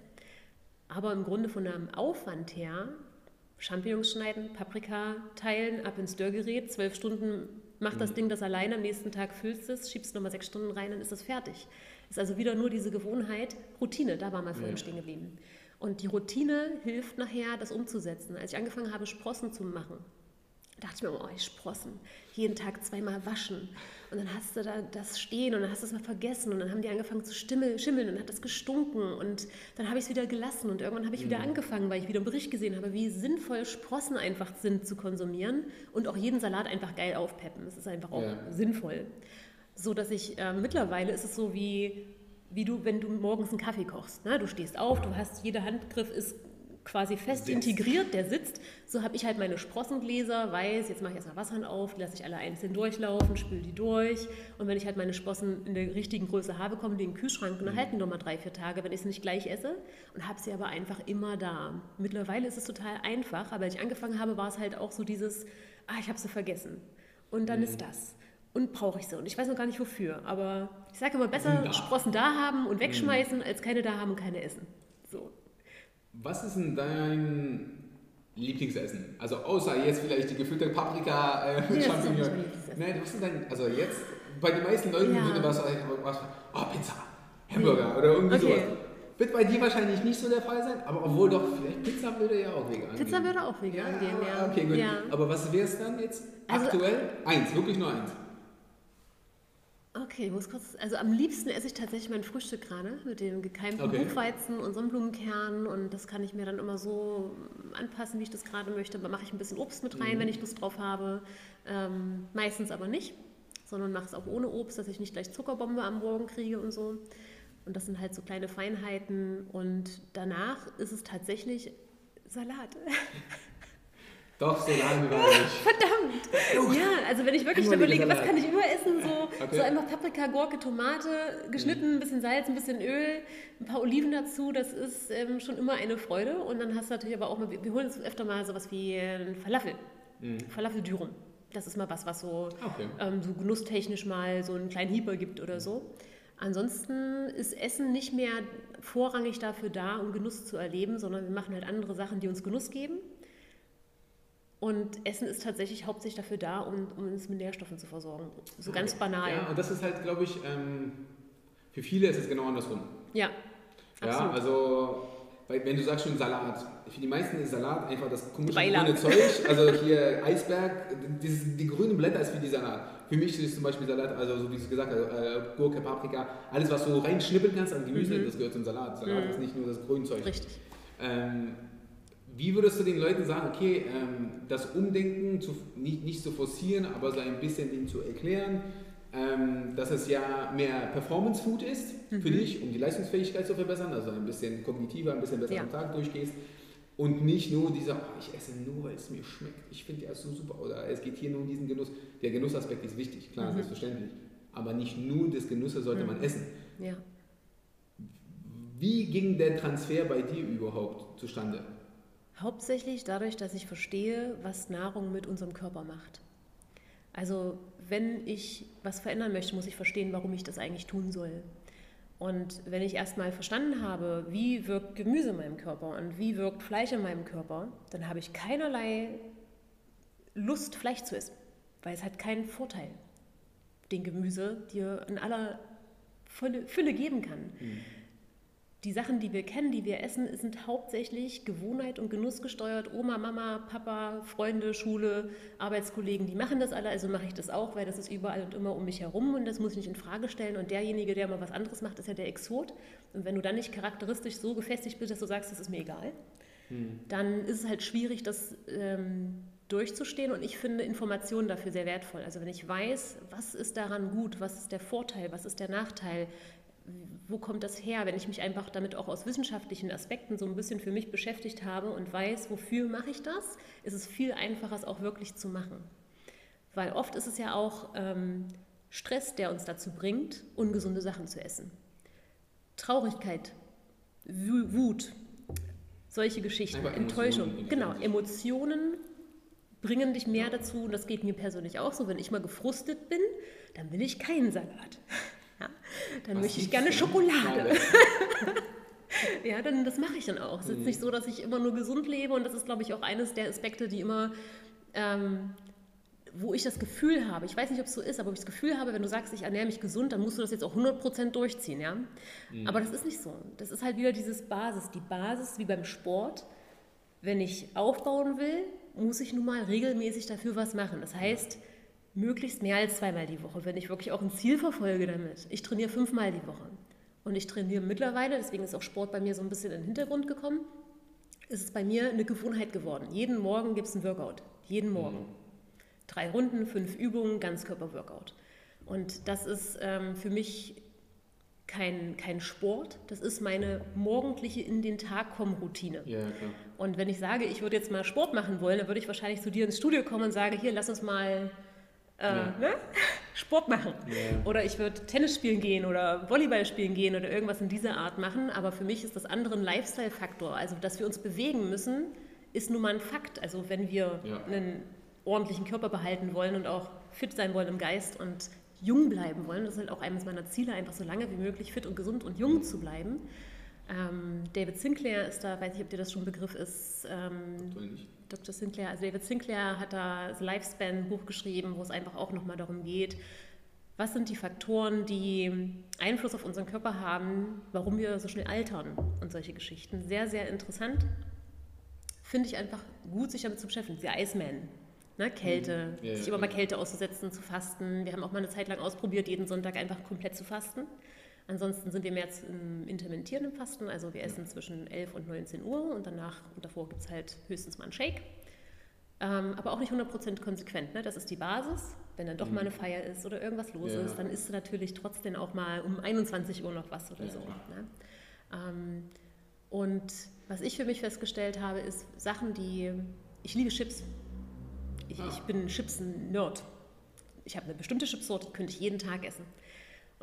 Aber im Grunde von einem Aufwand her, Champignons schneiden, Paprika teilen, ab ins Dörrgerät, zwölf Stunden macht das mhm. Ding das alleine, am nächsten Tag füllst es, schiebst nochmal sechs Stunden rein, dann ist es fertig. Ist also wieder nur diese Gewohnheit, Routine, da waren wir vorhin ja. stehen geblieben. Und die Routine hilft nachher, das umzusetzen. Als ich angefangen habe, Sprossen zu machen, dachte ich mir, oh, Sprossen, jeden Tag zweimal waschen. Und dann hast du da das stehen und dann hast du es mal vergessen und dann haben die angefangen zu stimmel, schimmeln und dann hat das gestunken und dann habe ich es wieder gelassen und irgendwann habe ich wieder mhm. angefangen, weil ich wieder einen Bericht gesehen habe, wie sinnvoll Sprossen einfach sind zu konsumieren und auch jeden Salat einfach geil aufpeppen. Das ist einfach auch ja. sinnvoll. So dass ich äh, mittlerweile ist es so wie wie du, wenn du morgens einen Kaffee kochst. Ne? Du stehst auf, du hast, jeder Handgriff ist quasi fest sitzt. integriert, der sitzt. So habe ich halt meine Sprossengläser, weiß, jetzt mache ich erstmal Wasser auf, lasse ich alle einzeln durchlaufen, spüle die durch. Und wenn ich halt meine Sprossen in der richtigen Größe habe, kommen die in den Kühlschrank und mhm. halten die mal drei, vier Tage, wenn ich es nicht gleich esse. Und habe sie aber einfach immer da. Mittlerweile ist es total einfach, aber als ich angefangen habe, war es halt auch so dieses, ah, ich habe sie vergessen. Und dann mhm. ist das. Und brauche ich sie. Und ich weiß noch gar nicht wofür. Aber ich sage immer, besser da. Sprossen da haben und wegschmeißen, mhm. als keine da haben und keine essen. So. Was ist denn dein Lieblingsessen? Also außer jetzt vielleicht die gefüllte Paprika äh, mit ja, Champignons. Nein, was ist denn also jetzt bei den meisten Leuten ja. würde was, was oh, Pizza, Hamburger nee. oder irgendwie okay. sowas. Wird bei dir wahrscheinlich nicht so der Fall sein, aber obwohl doch, vielleicht Pizza würde ja auch vegan Pizza würde auch vegan ja, gehen, ja. Okay, gut. Ja. Aber was wäre es dann jetzt also, aktuell? Eins, wirklich nur eins. Okay, ich muss kurz. Also am liebsten esse ich tatsächlich mein Frühstück gerade mit dem gekeimten okay. Buchweizen und Sonnenblumenkern und das kann ich mir dann immer so anpassen, wie ich das gerade möchte. Da mache ich ein bisschen Obst mit rein, mhm. wenn ich Lust drauf habe. Ähm, meistens aber nicht, sondern mache es auch ohne Obst, dass ich nicht gleich Zuckerbombe am Morgen kriege und so. Und das sind halt so kleine Feinheiten. Und danach ist es tatsächlich Salat. [LAUGHS] Doch, so ich. [LAUGHS] Verdammt! Ja, also wenn ich wirklich überlege, was kann ich immer essen, so, okay. so einfach Paprika, Gurke, Tomate, geschnitten, ein bisschen Salz, ein bisschen Öl, ein paar Oliven dazu, das ist ähm, schon immer eine Freude. Und dann hast du natürlich aber auch, mal, wir holen uns öfter mal sowas wie ein Falafel, mhm. Falafel-Dürüm. Das ist mal was, was so, okay. ähm, so genusstechnisch mal so einen kleinen Hieber gibt oder so. Ansonsten ist Essen nicht mehr vorrangig dafür da, um Genuss zu erleben, sondern wir machen halt andere Sachen, die uns Genuss geben. Und Essen ist tatsächlich hauptsächlich dafür da, um, um uns mit Nährstoffen zu versorgen. So ganz banal. Ja, und das ist halt, glaube ich, ähm, für viele ist es genau andersrum. Ja. Ja, absolut. also weil, wenn du sagst schon Salat, für die meisten ist Salat einfach das komische grüne Zeug, also hier Eisberg, dieses, die grünen Blätter ist für die Salat. Für mich ist zum Beispiel Salat, also so wie ich es gesagt habe, äh, Gurke, Paprika, alles was du reinschnippeln kannst an Gemüse, mhm. das gehört zum Salat. Salat mhm. ist nicht nur das Grünzeug. Richtig. Ähm, wie würdest du den Leuten sagen, okay, ähm, das Umdenken zu, nicht, nicht zu forcieren, aber so ein bisschen denen zu erklären, ähm, dass es ja mehr Performance-Food ist mhm. für dich, um die Leistungsfähigkeit zu verbessern, also ein bisschen kognitiver, ein bisschen besser ja. am Tag durchgehst und nicht nur dieser, oh, ich esse nur, weil es mir schmeckt, ich finde ja so super oder es geht hier nur um diesen Genuss. Der Genussaspekt ist wichtig, klar, mhm. selbstverständlich, aber nicht nur des Genusses sollte mhm. man essen. Ja. Wie ging der Transfer bei dir überhaupt zustande? Hauptsächlich dadurch, dass ich verstehe, was Nahrung mit unserem Körper macht. Also wenn ich was verändern möchte, muss ich verstehen, warum ich das eigentlich tun soll. Und wenn ich erstmal verstanden habe, wie wirkt Gemüse in meinem Körper und wie wirkt Fleisch in meinem Körper, dann habe ich keinerlei Lust, Fleisch zu essen, weil es hat keinen Vorteil, den Gemüse dir in aller Fülle, geben kann. Mhm die Sachen, die wir kennen, die wir essen, sind hauptsächlich Gewohnheit und Genuss gesteuert. Oma, Mama, Papa, Freunde, Schule, Arbeitskollegen, die machen das alle, also mache ich das auch, weil das ist überall und immer um mich herum und das muss ich nicht in Frage stellen. Und derjenige, der mal was anderes macht, ist ja der Exot. Und wenn du dann nicht charakteristisch so gefestigt bist, dass du sagst, das ist mir egal, hm. dann ist es halt schwierig, das ähm, durchzustehen und ich finde Informationen dafür sehr wertvoll. Also wenn ich weiß, was ist daran gut, was ist der Vorteil, was ist der Nachteil, wo kommt das her, wenn ich mich einfach damit auch aus wissenschaftlichen Aspekten so ein bisschen für mich beschäftigt habe und weiß, wofür mache ich das, ist es viel einfacher, es auch wirklich zu machen. Weil oft ist es ja auch ähm, Stress, der uns dazu bringt, ungesunde Sachen zu essen. Traurigkeit, Wut, solche Geschichten, Enttäuschung, Emotionen, genau, Emotionen bringen dich mehr dazu, und das geht mir persönlich auch so, wenn ich mal gefrustet bin, dann will ich keinen Salat. [LAUGHS] Ja, dann Was möchte ich gerne Schokolade. [LAUGHS] ja, dann das mache ich dann auch. Es ist mhm. nicht so, dass ich immer nur gesund lebe und das ist, glaube ich, auch eines der Aspekte, die immer ähm, wo ich das Gefühl habe, ich weiß nicht, ob es so ist, aber ich das Gefühl habe, wenn du sagst, ich ernähre mich gesund, dann musst du das jetzt auch 100% durchziehen, ja? Mhm. Aber das ist nicht so. Das ist halt wieder dieses Basis. Die Basis, wie beim Sport, wenn ich aufbauen will, muss ich nun mal regelmäßig dafür was machen. Das heißt, möglichst mehr als zweimal die Woche, wenn ich wirklich auch ein Ziel verfolge damit. Ich trainiere fünfmal die Woche. Und ich trainiere mittlerweile, deswegen ist auch Sport bei mir so ein bisschen in den Hintergrund gekommen, ist es bei mir eine Gewohnheit geworden. Jeden Morgen gibt es ein Workout. Jeden Morgen. Mhm. Drei Runden, fünf Übungen, Ganzkörper-Workout. Und das ist ähm, für mich kein, kein Sport, das ist meine morgendliche in den Tag kommen Routine. Ja. Und wenn ich sage, ich würde jetzt mal Sport machen wollen, dann würde ich wahrscheinlich zu dir ins Studio kommen und sage, hier, lass uns mal äh, ne? [LAUGHS] Sport machen. Oder ich würde Tennis spielen gehen oder Volleyball spielen gehen oder irgendwas in dieser Art machen. Aber für mich ist das andere ein Lifestyle-Faktor. Also, dass wir uns bewegen müssen, ist nun mal ein Fakt. Also, wenn wir einen ordentlichen Körper behalten wollen und auch fit sein wollen im Geist und jung bleiben wollen. Das ist halt auch eines meiner Ziele, einfach so lange wie möglich fit und gesund und jung zu bleiben. Ähm, David Sinclair ist da, weiß nicht, ob dir das schon ein Begriff ist. Ähm, Dr. Sinclair, also David Sinclair hat da das Lifespan-Buch geschrieben, wo es einfach auch nochmal darum geht, was sind die Faktoren, die Einfluss auf unseren Körper haben, warum wir so schnell altern und solche Geschichten. Sehr, sehr interessant. Finde ich einfach gut, sich damit zu beschäftigen. Der Iceman Ne, Kälte, mhm. ja, sich immer mal Kälte auszusetzen, zu fasten. Wir haben auch mal eine Zeit lang ausprobiert, jeden Sonntag einfach komplett zu fasten. Ansonsten sind wir mehr im intermittierenden Fasten, also wir essen zwischen 11 und 19 Uhr und danach und davor gibt es halt höchstens mal einen Shake. Ähm, aber auch nicht 100% konsequent, ne? das ist die Basis. Wenn dann doch mhm. mal eine Feier ist oder irgendwas los ja. ist, dann isst du natürlich trotzdem auch mal um 21 Uhr noch was oder ja, so. Ne? Ähm, und was ich für mich festgestellt habe, ist Sachen, die, ich liebe Chips, ich, ich bin Chips-Nerd. Ich habe eine bestimmte Chipsorte, die könnte ich jeden Tag essen.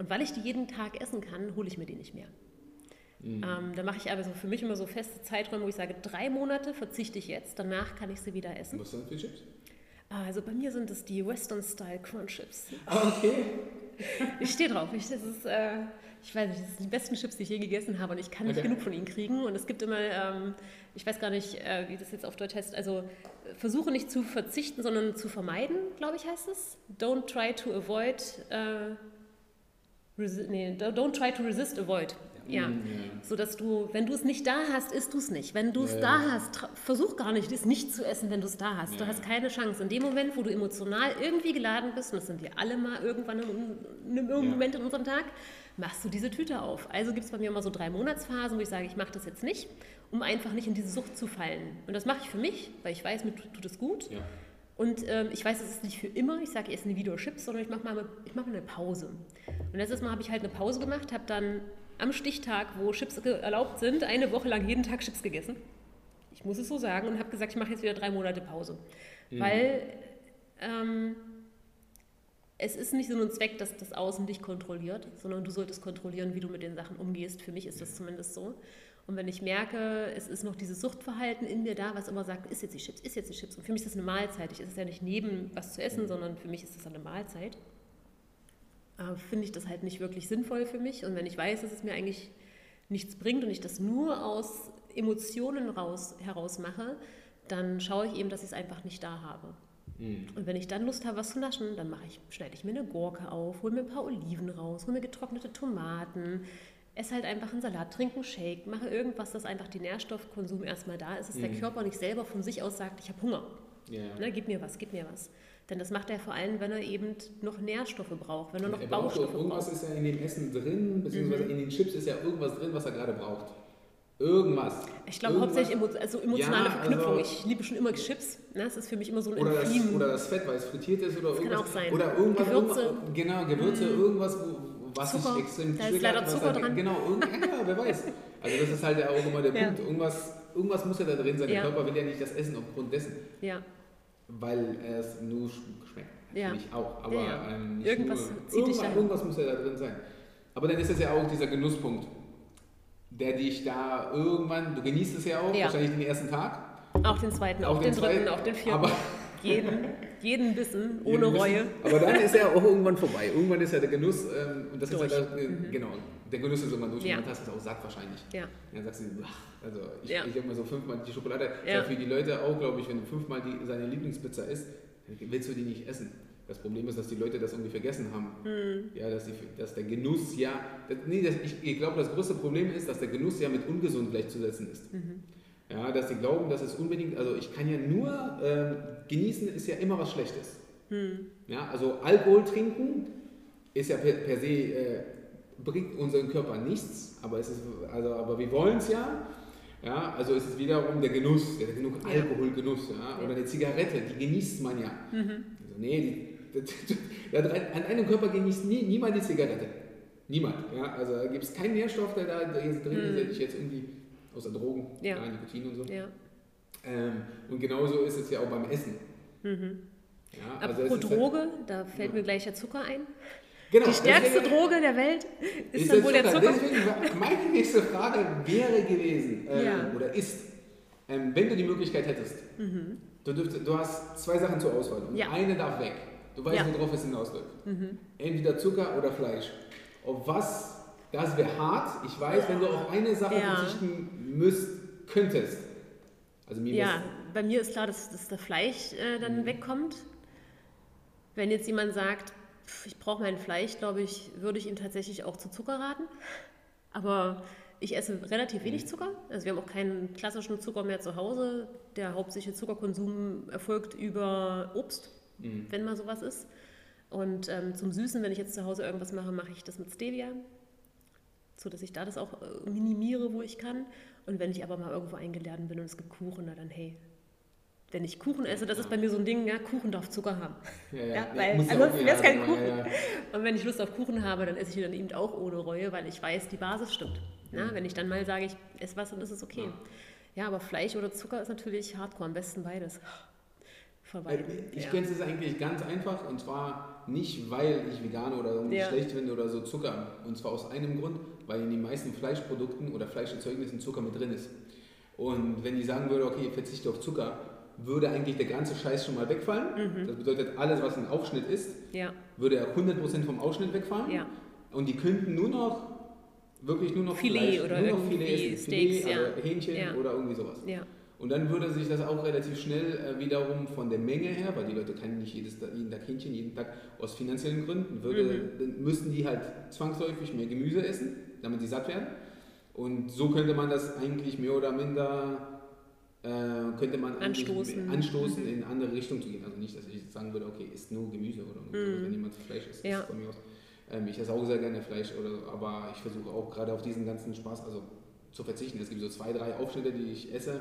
Und weil ich die jeden Tag essen kann, hole ich mir die nicht mehr. Mhm. Ähm, da mache ich aber so für mich immer so feste Zeiträume, wo ich sage, drei Monate verzichte ich jetzt, danach kann ich sie wieder essen. Was sind für Chips? Also bei mir sind es die Western Style Crunch Chips. Ah, okay. ich stehe drauf. Ich, das ist, äh, ich weiß nicht, das sind die besten Chips, die ich je gegessen habe und ich kann nicht okay. genug von ihnen kriegen. Und es gibt immer, ähm, ich weiß gar nicht, äh, wie das jetzt auf Deutsch heißt, also versuche nicht zu verzichten, sondern zu vermeiden, glaube ich, heißt es. Don't try to avoid, äh, nee, don't try to resist, avoid. Ja, mhm, ja. so dass du, wenn du es nicht da hast, isst du es nicht. Wenn du es ja, da hast, versuch gar nicht, es nicht zu essen, wenn du es da hast. Du hast keine Chance. In dem Moment, wo du emotional irgendwie geladen bist, und das sind wir alle mal irgendwann in einem Moment in unserem Tag, machst du diese Tüte auf. Also gibt es bei mir immer so drei Monatsphasen, wo ich sage, ich mache das jetzt nicht, um einfach nicht in diese Sucht zu fallen. Und das mache ich für mich, weil ich weiß, mir tut es gut. Und ähm, ich weiß, es ist nicht für immer. Ich sage, ich esse nie wieder Chips, sondern ich mache mal, mach mal eine Pause. Und letztes Mal habe ich halt eine Pause gemacht, habe dann am Stichtag, wo Chips erlaubt sind, eine Woche lang jeden Tag Chips gegessen. Ich muss es so sagen und habe gesagt, ich mache jetzt wieder drei Monate Pause. Mhm. Weil ähm, es ist nicht so ein Zweck, dass das Außen dich kontrolliert, sondern du solltest kontrollieren, wie du mit den Sachen umgehst. Für mich ist das zumindest so. Und wenn ich merke, es ist noch dieses Suchtverhalten in mir da, was immer sagt, ist jetzt die Chips, ist jetzt die Chips. Und für mich ist das eine Mahlzeit. Ich esse es ja nicht neben was zu essen, sondern für mich ist das eine Mahlzeit. Äh, Finde ich das halt nicht wirklich sinnvoll für mich. Und wenn ich weiß, dass es mir eigentlich nichts bringt und ich das nur aus Emotionen raus, heraus mache, dann schaue ich eben, dass ich es einfach nicht da habe. Mhm. Und wenn ich dann Lust habe, was zu naschen, dann mache ich, schneide ich mir eine Gurke auf, hole mir ein paar Oliven raus, hole mir getrocknete Tomaten, esse halt einfach einen Salat, trinke einen Shake, mache irgendwas, dass einfach die Nährstoffkonsum erstmal da ist, dass mhm. der Körper nicht selber von sich aus sagt, ich habe Hunger. Yeah. Ne, gib mir was, gib mir was. Denn das macht er vor allem, wenn er eben noch Nährstoffe braucht, wenn er noch er Baustoffe braucht. Irgendwas ist ja in dem Essen drin, beziehungsweise mhm. in den Chips ist ja irgendwas drin, was er gerade braucht. irgendwas. Ich glaube Irgendwas- hauptsächlich emo also emotionale Ja, Verknüpfung. also- ich liebe schon immer Chips. Ne? Das ist für mich immer so ein Oder das, oder das Fett, weil es frittiert ist oder kann irgendwas. auch sein. Oder irgendwas, Gewürze. Mhm. irgendwas genau, Gewürze, irgendwas, wo, was Zucker. sich extrem Da ist leider Zucker halt, dran. Genau, ja, wer weiß. Also das ist halt ja auch immer der Ja. Punkt. Irgendwas, irgendwas muss ja da drin sein. Der Ja. Körper will ja nicht das essen aufgrund dessen, ja. weil es nur sch- schmeckt. Ja. Natürlich auch, aber ähm, nicht Irgendwas nur, zieht dich irgendwas, irgendwas muss ja da drin sein. Aber dann ist es ja auch dieser Genusspunkt, der dich da irgendwann, du genießt es ja auch, wahrscheinlich den ersten Tag. Auch den zweiten, auch, Auch den, den dritten, zweiten, auch den vierten. aber- jeden, jeden Bissen, ohne Jeden Reue. Wissen. Aber dann ist er auch irgendwann vorbei. Irgendwann ist ja der Genuss, ähm, und das Durch. ist halt, äh, genau, der Genuss ist irgendwann durch Ja. und dann hast du auch satt wahrscheinlich. Ja. Dann sagst du, ach, also ich, Ja. ich habe mal so fünfmal die Schokolade, Ja. ja für die Leute auch, glaube ich, wenn du fünfmal die, seine Lieblingspizza isst, willst du die nicht essen. Das Problem ist, dass die Leute das irgendwie vergessen haben. Hm. Ja, dass, die, dass der Genuss ja, das, nee, das, ich, ich glaube, das größte Problem ist, dass der Genuss ja mit ungesund gleichzusetzen ist. Mhm. Ja, dass die glauben, dass es unbedingt, also ich kann ja nur, ähm, genießen ist ja immer was Schlechtes. Hm. Ja, also Alkohol trinken ist ja per, per se, äh, bringt unseren Körper nichts, aber, es ist, also, aber wir wollen es ja. Ja, also ist es wiederum der Genuss, der genug. Alkoholgenuss, ja, oder eine Zigarette, die genießt man ja. Mhm. Also, nee, die, [LAUGHS] an einem Körper genießt nie, niemand die Zigarette. Niemand. Ja, also da gibt es keinen Nährstoff, der da drin ist, Mhm. der dich jetzt irgendwie, außer Drogen, Ja. Nikotin und so. Ja. Ähm, und genauso ist es ja auch beim Essen. Mhm. Ja, also Apropos halt- Droge, da fällt mir gleich der Zucker ein. genau, Die stärkste deswegen- Droge der Welt ist, Ist dann wohl der Zucker. Deswegen meine nächste Frage wäre gewesen, äh, Ja. oder ist, ähm, wenn du die Möglichkeit hättest, du, dürft, du hast zwei Sachen zur Auswahl und Mhm. Ja. eine darf weg. Du weißt, Ja. Mhm. worauf es hinausläuft. Entweder Zucker oder Fleisch. Auf was, das wäre hart. Ich weiß, wenn du auf eine Sache Ja. verzichten müsst, könntest. Also mir Ja, bei mir ist klar, dass, dass das Fleisch äh, dann Mhm. wegkommt. Wenn jetzt jemand sagt, pf, ich brauche mein Fleisch, glaube ich, würde ich ihm tatsächlich auch zu Zucker raten. Aber ich esse relativ Mhm. wenig Zucker. Also wir haben auch keinen klassischen Zucker mehr zu Hause. Der hauptsächliche Zuckerkonsum erfolgt über Obst, Mhm. wenn mal sowas ist. Und ähm, zum Süßen, wenn ich jetzt zu Hause irgendwas mache, mache ich das mit Stevia, so dass ich da das auch äh, minimiere, wo ich kann. Und wenn ich aber mal irgendwo eingeladen bin und es gibt Kuchen, na dann hey. Wenn ich Kuchen esse, das ist bei mir so ein Ding, ja, Kuchen darf Zucker haben. Ja, ja, Ja, weil ansonsten wäre es kein Kuchen. ja. Und wenn ich Lust auf Kuchen habe, dann esse ich ihn dann eben auch ohne Reue, weil ich weiß, die Basis stimmt. Na, wenn ich dann mal sage, ich esse was, dann ist es okay. Ja, aber Fleisch oder Zucker ist natürlich hardcore, am besten beides. Verweiden. Ich ja. kenne es eigentlich ganz einfach und zwar nicht, weil ich vegan oder schlecht finde oder so Zucker. Und zwar aus einem Grund, weil in den meisten Fleischprodukten oder Fleischerzeugnissen Zucker mit drin ist. Und wenn ich sagen würde, okay, ich verzichte auf Zucker, würde eigentlich der ganze Scheiß schon mal wegfallen. Mhm. Das bedeutet, alles, was ein Aufschnitt ist, Ja, würde ja 100% vom Ausschnitt wegfallen. ja. Und die könnten nur noch, wirklich nur noch Filet Fleisch, oder nur noch Filet essen. Steaks, Filet, ja. also Hähnchen oder irgendwie sowas. Und dann würde sich das auch relativ schnell äh, wiederum von der Menge her, weil die Leute können nicht jedes, jeden Tag Hähnchen, jeden Tag aus finanziellen Gründen, würde, Mhm. dann müssten die halt zwangsläufig mehr Gemüse essen, damit sie satt werden. Und so könnte man das eigentlich mehr oder minder, äh, könnte man Anstoßen. anstoßen Mhm. in eine andere Richtung zu gehen. Also nicht, dass ich jetzt sagen würde, okay, isst nur Gemüse oder sowas, Mhm. wenn jemand Fleisch isst, Ja. ist von mir aus. Ähm, ich esse auch sehr gerne Fleisch, oder, so, aber ich versuche auch gerade auf diesen ganzen Spaß, also zu verzichten. Es gibt so zwei, drei Aufschnitte, die ich esse.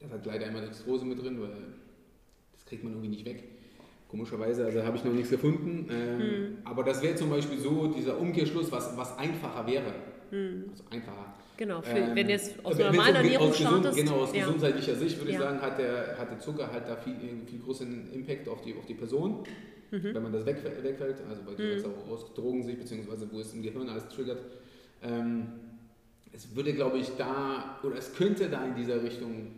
Das hat leider immer Dextrose mit drin, weil das kriegt man irgendwie nicht weg. Komischerweise, also habe ich noch nichts gefunden. Ähm, Hm. Aber das wäre zum Beispiel so dieser Umkehrschluss, was, was einfacher wäre. Hm. Also einfacher. Genau, für, Ähm, wenn jetzt aus es um- Ernährung aus gesund, startest. Genau, aus ja. gesundheitlicher Sicht würde ich Ja. sagen, hat der, hat der Zucker halt da viel, viel größeren Impact auf die, auf die Person, Mhm. wenn man das weg, wegfällt, also du jetzt auch aus Drogensicht, beziehungsweise wo es im Gehirn alles triggert. Ähm, es würde, glaube ich, da, oder es könnte da in dieser Richtung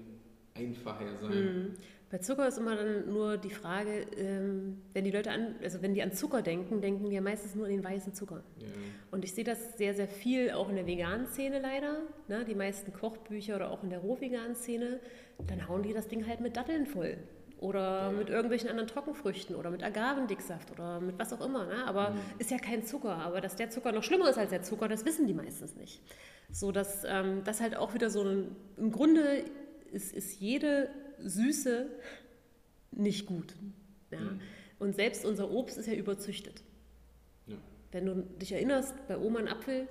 einfacher sein. Bei Zucker ist immer dann nur die Frage, ähm, wenn die Leute an, also wenn die an Zucker denken, denken die ja meistens nur an den weißen Zucker. Ja. Und ich sehe das sehr, sehr viel auch in der veganen Szene leider. Ne? Die meisten Kochbücher oder auch in der rohveganen Szene, dann hauen die das Ding halt mit Datteln voll. Oder Ja. mit irgendwelchen anderen Trockenfrüchten oder mit Agavendicksaft oder mit was auch immer. Ne? Aber Mhm. ist ja kein Zucker. Aber dass der Zucker noch schlimmer ist als der Zucker, das wissen die meistens nicht. So dass ähm, das halt auch wieder so ein, im Grunde ist, ist jede Süße nicht gut. Ja? Mhm. Und selbst unser Obst ist ja überzüchtet. Ja. Wenn du dich erinnerst, bei Oma ein Apfel,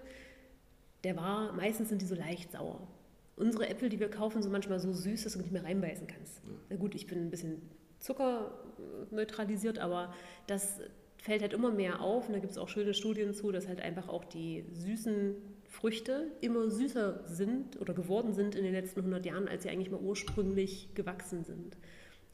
der war, meistens sind die so leicht sauer. Unsere Äpfel, die wir kaufen, sind manchmal so süß, dass du nicht mehr reinbeißen kannst. Na gut, ich bin ein bisschen zuckerneutralisiert, aber das fällt halt immer mehr auf. Und da gibt es auch schöne Studien zu, dass halt einfach auch die süßen Früchte immer süßer sind oder geworden sind in den letzten 100 Jahren, als sie eigentlich mal ursprünglich gewachsen sind.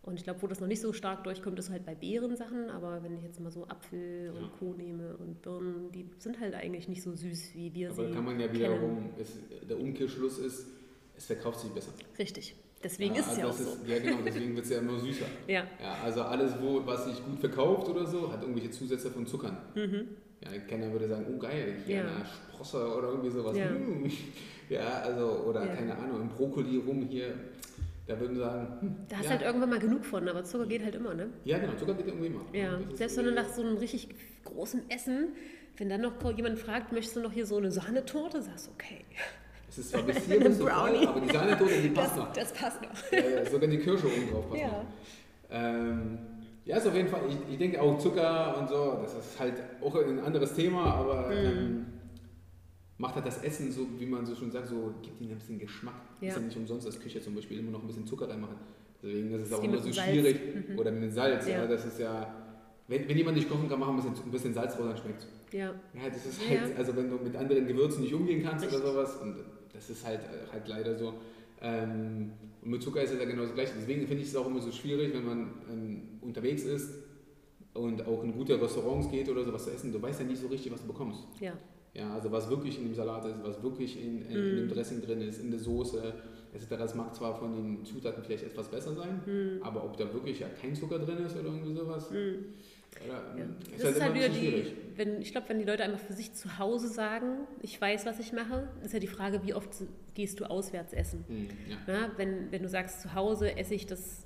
Und ich glaube, wo das noch nicht so stark durchkommt, ist halt bei Beerensachen. Aber wenn ich jetzt mal so Apfel und Co. nehme und Birnen, die sind halt eigentlich nicht so süß, wie wir Aber sie kann man ja wiederum, es, der Umkehrschluss ist, es verkauft sich besser. Richtig. Deswegen ist es ja auch also so. Ist, ja, genau, deswegen wird es ja immer süßer. [LAUGHS] Ja. Ja, also alles, wo, was sich gut verkauft oder so, hat irgendwelche Zusätze von Zuckern. Ja, keiner würde sagen, oh geil, hier. Ja. eine Sprosse oder irgendwie sowas. Ja. Hm. Ja, also, oder Ja. keine Ahnung, im Brokkoli rum hier, da würden sagen, hm, Da hast ja. halt irgendwann mal genug von, aber Zucker geht halt immer, ne? ja, genau, Zucker geht irgendwie immer. Ja, Das selbst wenn du nach so einem richtig großen Essen, wenn dann noch jemand fragt, möchtest du noch hier so eine Sahnetorte, sagst du, okay. Es ist zwar bis hier bis so voll, aber die Sahnetorte, die Das, passt noch. das passt noch. Ja, sogar die Kirsche oben drauf passt Ja. noch. Ähm, ja, ist auf jeden Fall, ich, ich denke auch Zucker und so, das ist halt auch ein anderes Thema, aber Mhm. ähm, macht halt das Essen so, wie man so schon sagt, so gibt ihnen ein bisschen Geschmack. Ja. Ist ja nicht umsonst, dass Küche zum Beispiel immer noch ein bisschen Zucker reinmachen. Deswegen ist es Das auch immer so Salz. schwierig. Mhm. Oder mit dem Salz, ja. Ja. das ist ja, wenn, wenn jemand nicht kochen kann, machen ein bisschen, ein bisschen Salz drauf, dann schmeckt Ja, ja, das ist Ja. halt, also wenn du mit anderen Gewürzen nicht umgehen kannst Richtig. oder sowas, und das ist halt, halt leider so. Ähm, und mit Zucker ist es ja genau das Gleiche. Deswegen finde ich es auch immer so schwierig, wenn man ähm, unterwegs ist und auch in gute Restaurants geht oder sowas zu essen. Du weißt ja nicht so richtig, was du bekommst. ja. Ja, also was wirklich in dem Salat ist, was wirklich in, in, in dem Mm. Dressing drin ist, in der Soße, etc. Das mag zwar von den Zutaten vielleicht etwas besser sein, Hm. aber ob da wirklich ja kein Zucker drin ist oder irgendwie sowas, Hm. Ja. ähm, Das ist immer halt ein wieder die, schwierig. wenn, ich glaube, wenn die Leute einfach für sich zu Hause sagen, ich weiß, was ich mache, ist ja die Frage, wie oft gehst du auswärts essen. Hm, ja. Na, wenn, wenn du sagst, zu Hause esse ich das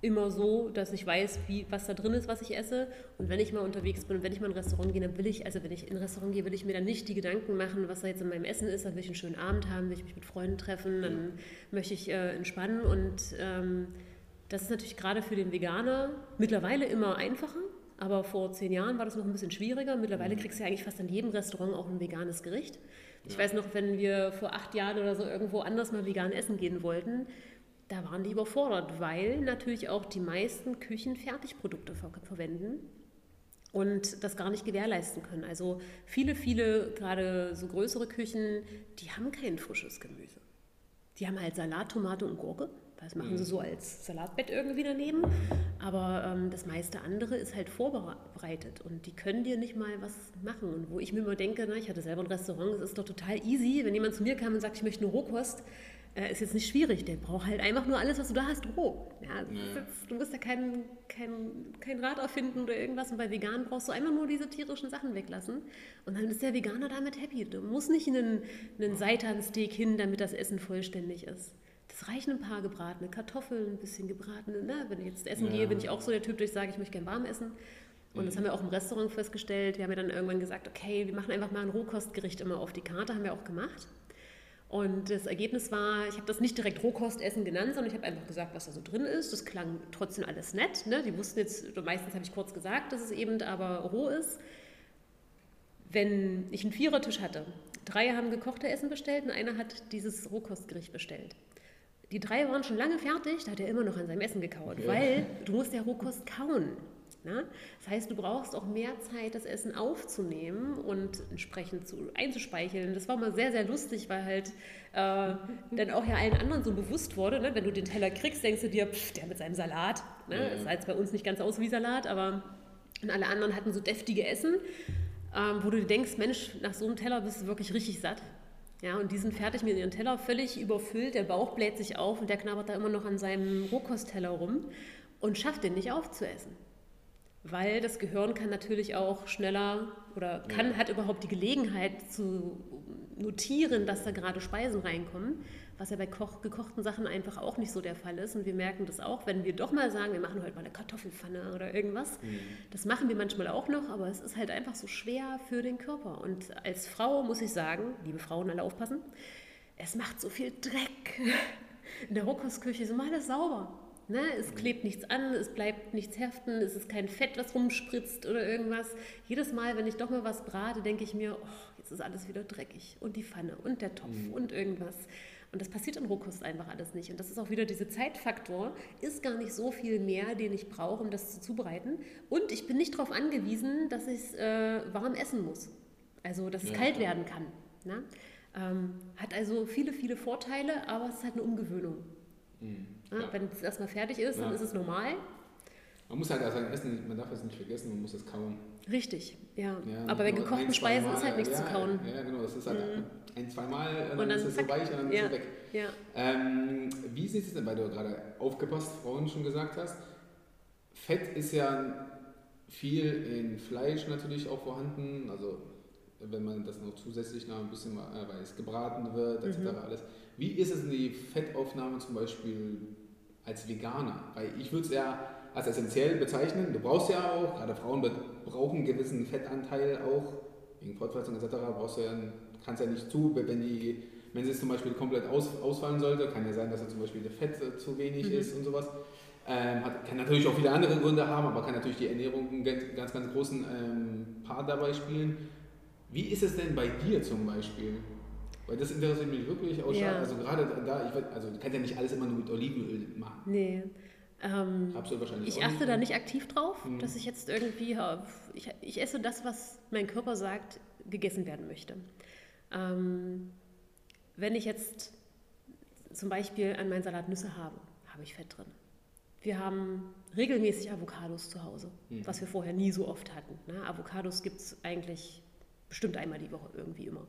immer so, dass ich weiß, wie, was da drin ist, was ich esse. Und wenn ich mal unterwegs bin und wenn ich mal in ein Restaurant gehe, dann will ich, also wenn ich in ein Restaurant gehe, will ich mir dann nicht die Gedanken machen, was da jetzt in meinem Essen ist. Dann will ich einen schönen Abend haben, will ich mich mit Freunden treffen, dann möchte ich äh, entspannen. Und ähm, das ist natürlich gerade für den Veganer mittlerweile immer einfacher. Aber vor zehn Jahren war das noch ein bisschen schwieriger. Mittlerweile kriegst du ja eigentlich fast an jedem Restaurant auch ein veganes Gericht. Ich Ja. weiß noch, wenn wir vor acht Jahren oder so irgendwo anders mal vegan essen gehen wollten, da waren die überfordert, weil natürlich auch die meisten Küchen Fertigprodukte ver verwenden und das gar nicht gewährleisten können. Also viele, viele, gerade so größere Küchen, die haben kein frisches Gemüse. Die haben halt Salat, Tomate und Gurke. Das machen sie so als Salatbett irgendwie daneben. Aber ähm, das meiste andere ist halt vorbereitet und die können dir nicht mal was machen. Und wo ich mir immer denke, na, ich hatte selber ein Restaurant, es ist doch total easy, wenn jemand zu mir kam und sagt, ich möchte eine Rohkost, äh, ist jetzt nicht schwierig. Der braucht halt einfach nur alles, was du da hast, roh. Ja, ist Ja. du musst ja kein, kein, kein Rad erfinden oder irgendwas. Und bei Vegan brauchst du einfach nur diese tierischen Sachen weglassen. Und dann ist der Veganer damit happy. Du musst nicht einen, einen Seitansteak hin, damit das Essen vollständig ist. Das reichen ein paar gebratene Kartoffeln, ein bisschen gebratene. Na, wenn ich jetzt essen Ja. gehe, bin ich auch so der Typ, der ich sage, ich möchte gerne warm essen. Und das haben wir auch im Restaurant festgestellt. Wir haben ja dann irgendwann gesagt, okay, wir machen einfach mal ein Rohkostgericht immer auf die Karte. Haben wir auch gemacht. Und das Ergebnis war, ich habe das nicht direkt Rohkostessen genannt, sondern ich habe einfach gesagt, was da so drin ist. Das klang trotzdem alles nett. Ne? Die wussten jetzt, meistens habe ich kurz gesagt, dass es eben aber roh ist. Wenn ich einen Vierertisch hatte, drei haben gekochte Essen bestellt und einer hat dieses Rohkostgericht bestellt. Die drei waren schon lange fertig, da hat er immer noch an seinem Essen gekaut, Okay. weil du musst ja Rohkost kauen. Ne? Das heißt, du brauchst auch mehr Zeit, das Essen aufzunehmen und entsprechend zu, einzuspeicheln. Das war mal sehr, sehr lustig, weil halt äh, dann auch ja allen anderen so bewusst wurde, ne? wenn du den Teller kriegst, denkst du dir, pff, der mit seinem Salat. Ne? Ja. Das sah jetzt bei uns nicht ganz aus wie Salat, aber und alle anderen hatten so deftige Essen, ähm, wo du dir denkst, Mensch, nach so einem Teller bist du wirklich richtig satt. Ja, und die sind fertig mit ihrem Teller, völlig überfüllt, der Bauch bläht sich auf und der knabbert da immer noch an seinem Rohkostteller rum und schafft den nicht aufzuessen. Weil das Gehirn kann natürlich auch schneller oder kann, Ja. hat überhaupt die Gelegenheit zu notieren, dass da gerade Speisen reinkommen, was ja bei Koch, gekochten Sachen einfach auch nicht so der Fall ist. Und wir merken das auch, wenn wir doch mal sagen, wir machen heute mal eine Kartoffelpfanne oder irgendwas. Das machen wir manchmal auch noch, aber es ist halt einfach so schwer für den Körper. Und als Frau muss ich sagen, liebe Frauen, alle aufpassen, es macht so viel Dreck. [LAUGHS] In der Rohkostküche ist immer alles sauber. Ne? Es klebt nichts an, es bleibt nichts heften, es ist kein Fett, was rumspritzt oder irgendwas. Jedes Mal, wenn ich doch mal was brate, denke ich mir, oh, jetzt ist alles wieder dreckig. Und die Pfanne und der Topf mhm. und irgendwas. Und das passiert in Rohkost einfach alles nicht. Und das ist auch wieder dieser Zeitfaktor, ist gar nicht so viel mehr, den ich brauche, um das zu zubereiten. Und ich bin nicht darauf angewiesen, dass ich es äh, warm essen muss. Also, dass es ja, kalt klar. werden kann. Ne? Ähm, hat also viele, viele Vorteile, aber es ist halt eine Umgewöhnung. Mhm. Ja, wenn es erstmal fertig ist, dann ist es normal. Man muss halt also essen, man darf es nicht vergessen, man muss es kauen. Richtig, ja. ja aber bei gekochten ein, Speisen ist halt nichts ja, zu kauen. Ja, genau, das ist halt mhm. ein, zweimal, dann, und dann ist es so weich und dann ja. ist es weg. Ja. Ähm, wie sieht es denn, weil du gerade aufgepasst vorhin schon gesagt hast, Fett ist ja viel in Fleisch natürlich auch vorhanden, also wenn man das noch zusätzlich noch ein bisschen, äh, weil es gebraten wird, etc. Mhm. alles. Wie ist es in die Fettaufnahme zum Beispiel als Veganer? Weil ich würde es ja als essentiell bezeichnen. Du brauchst ja auch, gerade Frauen brauchen einen gewissen Fettanteil auch, wegen Fortpflanzung etc. brauchst du ja, kannst ja nicht zu, wenn die, wenn es zum Beispiel komplett aus, ausfallen sollte, kann ja sein, dass da zum Beispiel das Fett zu wenig mhm. ist und sowas. Ähm, hat, kann natürlich auch viele andere Gründe haben, aber kann natürlich die Ernährung einen ganz, ganz großen ähm, Part dabei spielen. Wie ist es denn bei dir zum Beispiel? Weil das interessiert mich wirklich auch ja. Also gerade da, ich also du kannst ja nicht alles immer nur mit Olivenöl machen. Nee. Ähm, ich achte da nicht aktiv drauf, mhm. dass ich jetzt irgendwie, ich, ich, esse das, was mein Körper sagt, gegessen werden möchte. Ähm, wenn ich jetzt zum Beispiel an meinen Salat Nüsse habe, habe ich Fett drin. Wir haben regelmäßig Avocados zu Hause, mhm. was wir vorher nie so oft hatten. Ne? Avocados gibt es eigentlich bestimmt einmal die Woche irgendwie immer.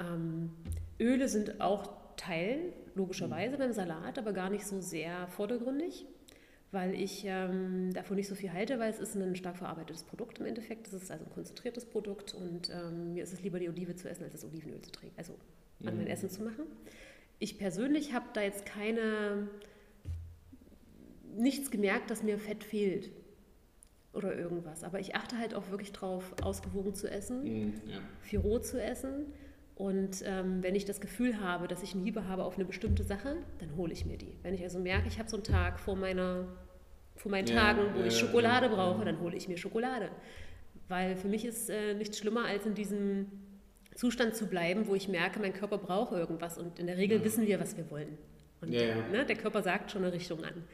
Ähm, Öle sind auch Teil, logischerweise, beim Salat, aber gar nicht so sehr vordergründig, weil ich ähm, davon nicht so viel halte, weil es ist ein stark verarbeitetes Produkt im Endeffekt. Es ist also ein konzentriertes Produkt und ähm, mir ist es lieber, die Olive zu essen, als das Olivenöl zu trinken, also an mhm. mein Essen zu machen. Ich persönlich habe da jetzt keine, nichts gemerkt, dass mir Fett fehlt oder irgendwas. Aber ich achte halt auch wirklich drauf, ausgewogen zu essen, mm, ja. viel roh zu essen und ähm, wenn ich das Gefühl habe, dass ich eine Liebe habe auf eine bestimmte Sache, dann hole ich mir die. Wenn ich also merke, ich habe so einen Tag vor, meiner, vor meinen ja, Tagen, wo ja, ich Schokolade ja, brauche, dann hole ich mir Schokolade. Weil für mich ist äh, nichts schlimmer, als in diesem Zustand zu bleiben, wo ich merke, mein Körper braucht irgendwas. Und in der Regel wissen wir, was wir wollen. Und ne, der Körper sagt schon eine Richtung an.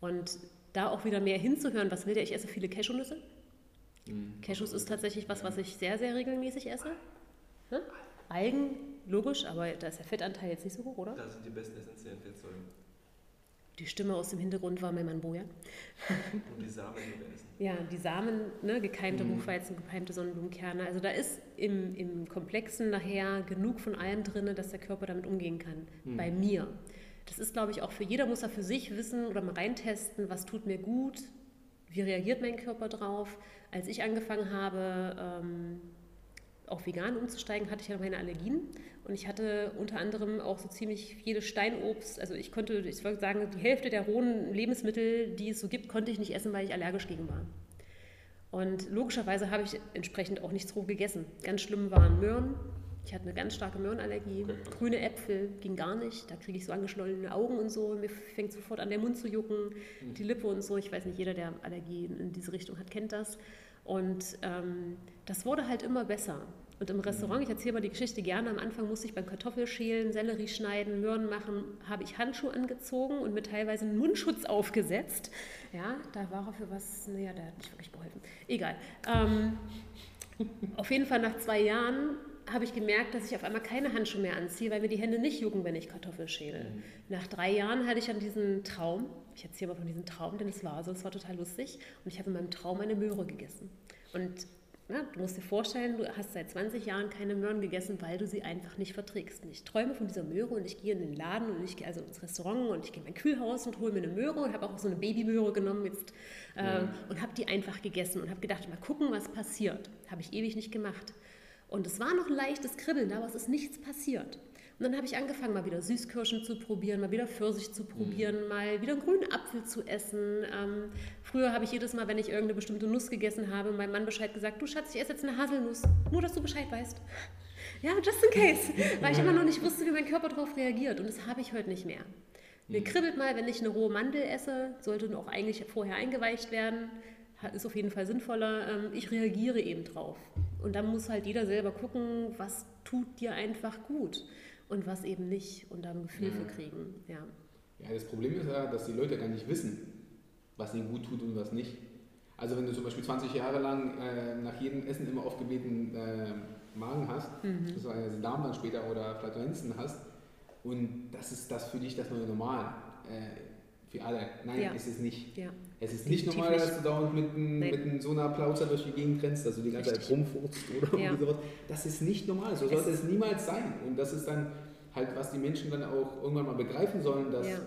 Und da auch wieder mehr hinzuhören, was will der? Ich esse viele Cashewnüsse. Mhm. Cashews ist tatsächlich was, was ich sehr, sehr regelmäßig esse. Hm? Algen, logisch, aber da ist der Fettanteil jetzt nicht so hoch, oder? Das sind die besten essentiellen Fettsäuren. Die Stimme aus dem Hintergrund war mein Mann Boja. Und die Samen, essen. Ja, die Samen, ne, gekeimte mhm. Buchweizen, gekeimte Sonnenblumenkerne. Also da ist im, im Komplexen nachher genug von allem drin, dass der Körper damit umgehen kann. Mhm. Bei mir. Das ist, glaube ich, auch für jeder muss er für sich wissen oder mal reintesten, was tut mir gut, wie reagiert mein Körper drauf. Als ich angefangen habe, ähm, auch vegan umzusteigen, hatte ich ja meine Allergien und ich hatte unter anderem auch so ziemlich jedes Steinobst. Also ich konnte, ich würde sagen, die Hälfte der rohen Lebensmittel, die es so gibt, konnte ich nicht essen, weil ich allergisch gegen war. Und logischerweise habe ich entsprechend auch nichts roh gegessen. Ganz schlimm waren Möhren. Ich hatte eine ganz starke Möhrenallergie. Okay. Grüne Äpfel ging gar nicht. Da kriege ich so angeschwollene Augen und so. Mir fängt sofort an, der Mund zu jucken, mhm. die Lippe und so. Ich weiß nicht, jeder, der Allergien in diese Richtung hat, kennt das. Und ähm, das wurde halt immer besser. Und im Restaurant, ich erzähle mal die Geschichte gerne, am Anfang musste ich beim Kartoffelschälen, Sellerie schneiden, Möhren machen, habe ich Handschuhe angezogen und mir teilweise einen Mundschutz aufgesetzt. Ja, da war er für was, naja, der hat nicht wirklich geholfen. Egal. Ähm, auf jeden Fall nach zwei Jahren habe ich gemerkt, dass ich auf einmal keine Handschuhe mehr anziehe, weil mir die Hände nicht jucken, wenn ich Kartoffeln schäle. Mhm. Nach drei Jahren hatte ich dann diesen Traum, ich erzähle mal von diesem Traum, denn es war so, es war total lustig und ich habe in meinem Traum eine Möhre gegessen. Und na, du musst dir vorstellen, du hast seit 20 Jahren keine Möhren gegessen, weil du sie einfach nicht verträgst. Und ich träume von dieser Möhre und ich gehe in den Laden und ich gehe also ins Restaurant und ich gehe in mein Kühlhaus und hole mir eine Möhre und habe auch so eine Babymöhre genommen jetzt äh, mhm. und habe die einfach gegessen und habe gedacht, mal gucken, was passiert. Habe ich ewig nicht gemacht. Und es war noch ein leichtes Kribbeln, aber es ist nichts passiert. Und dann habe ich angefangen, mal wieder Süßkirschen zu probieren, mal wieder Pfirsich zu probieren, mhm. mal wieder einen grünen Apfel zu essen. Ähm, früher habe ich jedes Mal, wenn ich irgendeine bestimmte Nuss gegessen habe, meinem Mann Bescheid gesagt, du Schatz, ich esse jetzt eine Haselnuss, nur dass du Bescheid weißt. Ja, just in case, weil ich immer noch nicht wusste, wie mein Körper darauf reagiert. Und das habe ich heute nicht mehr. Mir kribbelt mal, wenn ich eine rohe Mandel esse, sollte auch eigentlich vorher eingeweicht werden. Ist auf jeden Fall sinnvoller. Ähm, Ich reagiere eben drauf. Und dann muss halt jeder selber gucken, was tut dir einfach gut und was eben nicht und da ein Gefühl Ja. für kriegen. Ja. Ja, das Problem ist ja, dass die Leute gar nicht wissen, was ihnen gut tut und was nicht. Also wenn du zum Beispiel 20 Jahre lang äh, nach jedem Essen immer aufgeblähten äh, Magen hast, Mhm. also Darm dann später oder Flatulenzen hast und das ist das für dich das neue Normal. Äh, für alle. Nein, Ja. ist es nicht. ja. Es ist nicht normal, nicht. dass du dauernd mit, Nein. mit so einer Plauze durch die Gegend rennst, dass du die ganze Zeit Richtig. rumfurzt oder Ja. sowas. Das ist nicht normal, so Es- sollte es niemals sein. Und das ist dann halt, was die Menschen dann auch irgendwann mal begreifen sollen, dass Ja.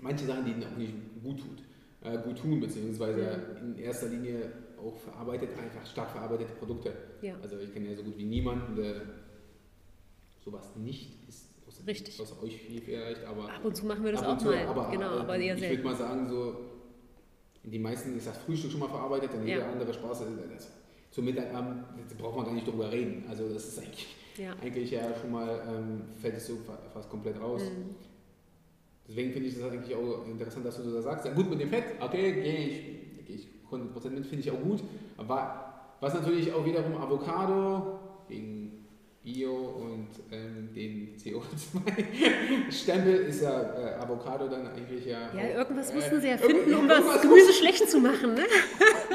manche Sachen, die ihnen auch nicht gut tut, äh, gut tun, beziehungsweise Ja. in erster Linie auch verarbeitet, einfach stark verarbeitete Produkte. Also ich kenne ja so gut wie niemanden, der sowas nicht isst. Außer, Richtig. Außer euch viel vielleicht, aber Ab und zu machen wir das auch zu, mal. aber, genau, äh, aber eher ich würde mal sagen, so die meisten ist das Frühstück schon mal verarbeitet Ja. jeder andere Spaß. äh, Das, zum Mittagabend da braucht man gar nicht drüber reden. Also das ist eigentlich, Ja. eigentlich ja schon mal, ähm, fällt es so fa- fast komplett raus. Mhm. Deswegen finde ich das eigentlich auch interessant, dass du das sagst. Ja, gut mit dem Fett, okay, gehe ich, gehe ich 100% mit, finde ich auch gut. Aber was natürlich auch wiederum Avocado wegen Bio und ähm, den CO2-Stempel [LAUGHS] ist ja äh, Avocado dann eigentlich ja. Ja, irgendwas äh, mussten sie ja finden, um das Gemüse schlecht zu machen. Ne?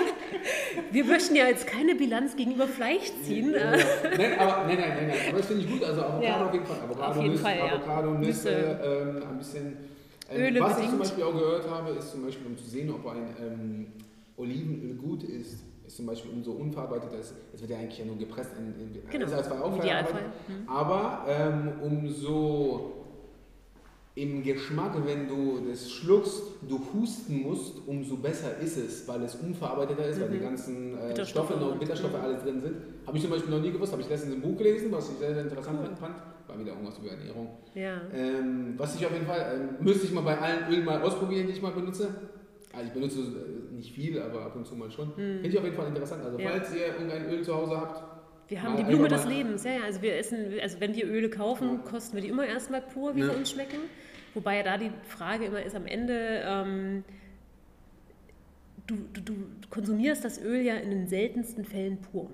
[LAUGHS] Wir möchten ja jetzt keine Bilanz gegenüber Fleisch ziehen. Ja, äh. ja. nein, aber, nein, nein, nein, nein, aber das finde ich gut. Also Avocado Ja. auf jeden Fall. Avocado, Auf jeden Nüsse, Fall, ja. Avocado, Nüsse, Nüsse. ähm, ein bisschen. Ähm, Öle was ich bedingt. zum Beispiel auch gehört habe, ist zum Beispiel, um zu sehen, ob ein ähm, Olivenöl gut ist, ist zum Beispiel umso unverarbeiteter ist. Es wird ja eigentlich ja nur gepresst. In, in, Genau, ist zwar auch im Idealfall. verarbeitet, Hm. aber ähm, umso im Geschmack, wenn du das schluckst, du husten musst, umso besser ist es, weil es unverarbeiteter ist, weil die Mhm. ganzen äh, Bitterstoffe Stoffe noch, und- Bitterstoffe mhm. alles drin sind. Habe ich zum Beispiel noch nie gewusst, habe ich letztens ein Buch gelesen, was ich sehr, sehr interessant fand. War wieder irgendwas über Ernährung. Ja. Ähm, was ich auf jeden Fall, ähm, müsste ich mal bei allen Ölen mal ausprobieren, die ich mal benutze. Also ich benutze äh, nicht viel, aber ab und zu mal schon. Finde ich auf jeden Fall interessant. Also Hm. Ja. falls ihr irgendein Öl zu Hause habt, Wir haben Mal die Blume des Lebens. Ja, ja, also wir essen, also wenn wir Öle kaufen, kosten wir die immer erstmal pur, wie Ja. sie uns schmecken. Wobei ja da die Frage immer ist am Ende, ähm, du, du, du konsumierst das Öl ja in den seltensten Fällen pur.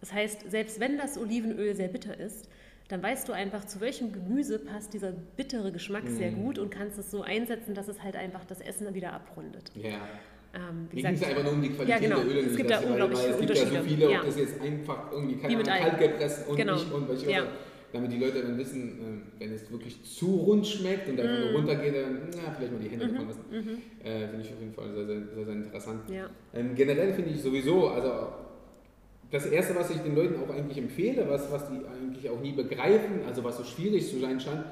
Das heißt, selbst wenn das Olivenöl sehr bitter ist, dann weißt du einfach, zu welchem Gemüse passt dieser bittere Geschmack sehr Mhm. gut und kannst es so einsetzen, dass es halt einfach das Essen dann wieder abrundet. ja. Ähm, wie Mir ging es einfach nur um die Qualität Ja, genau. der Öle. Es gibt da weil- unglaubliche weil Es gibt ja so Unterschiede. viele, Ja. ob das jetzt einfach irgendwie, kalt gepresst und Genau. nicht und welche Ja. Damit die Leute dann wissen, äh, wenn es wirklich zu rund schmeckt und einfach Mhm. nur runtergeht, dann na, vielleicht mal die Hände davon lassen. Äh, Finde ich auf jeden Fall sehr, sehr, sehr, sehr interessant. ja. Ähm, generell finde ich sowieso, also das Erste, was ich den Leuten auch eigentlich empfehle, was, was die eigentlich auch nie begreifen, also was so schwierig zu sein scheint,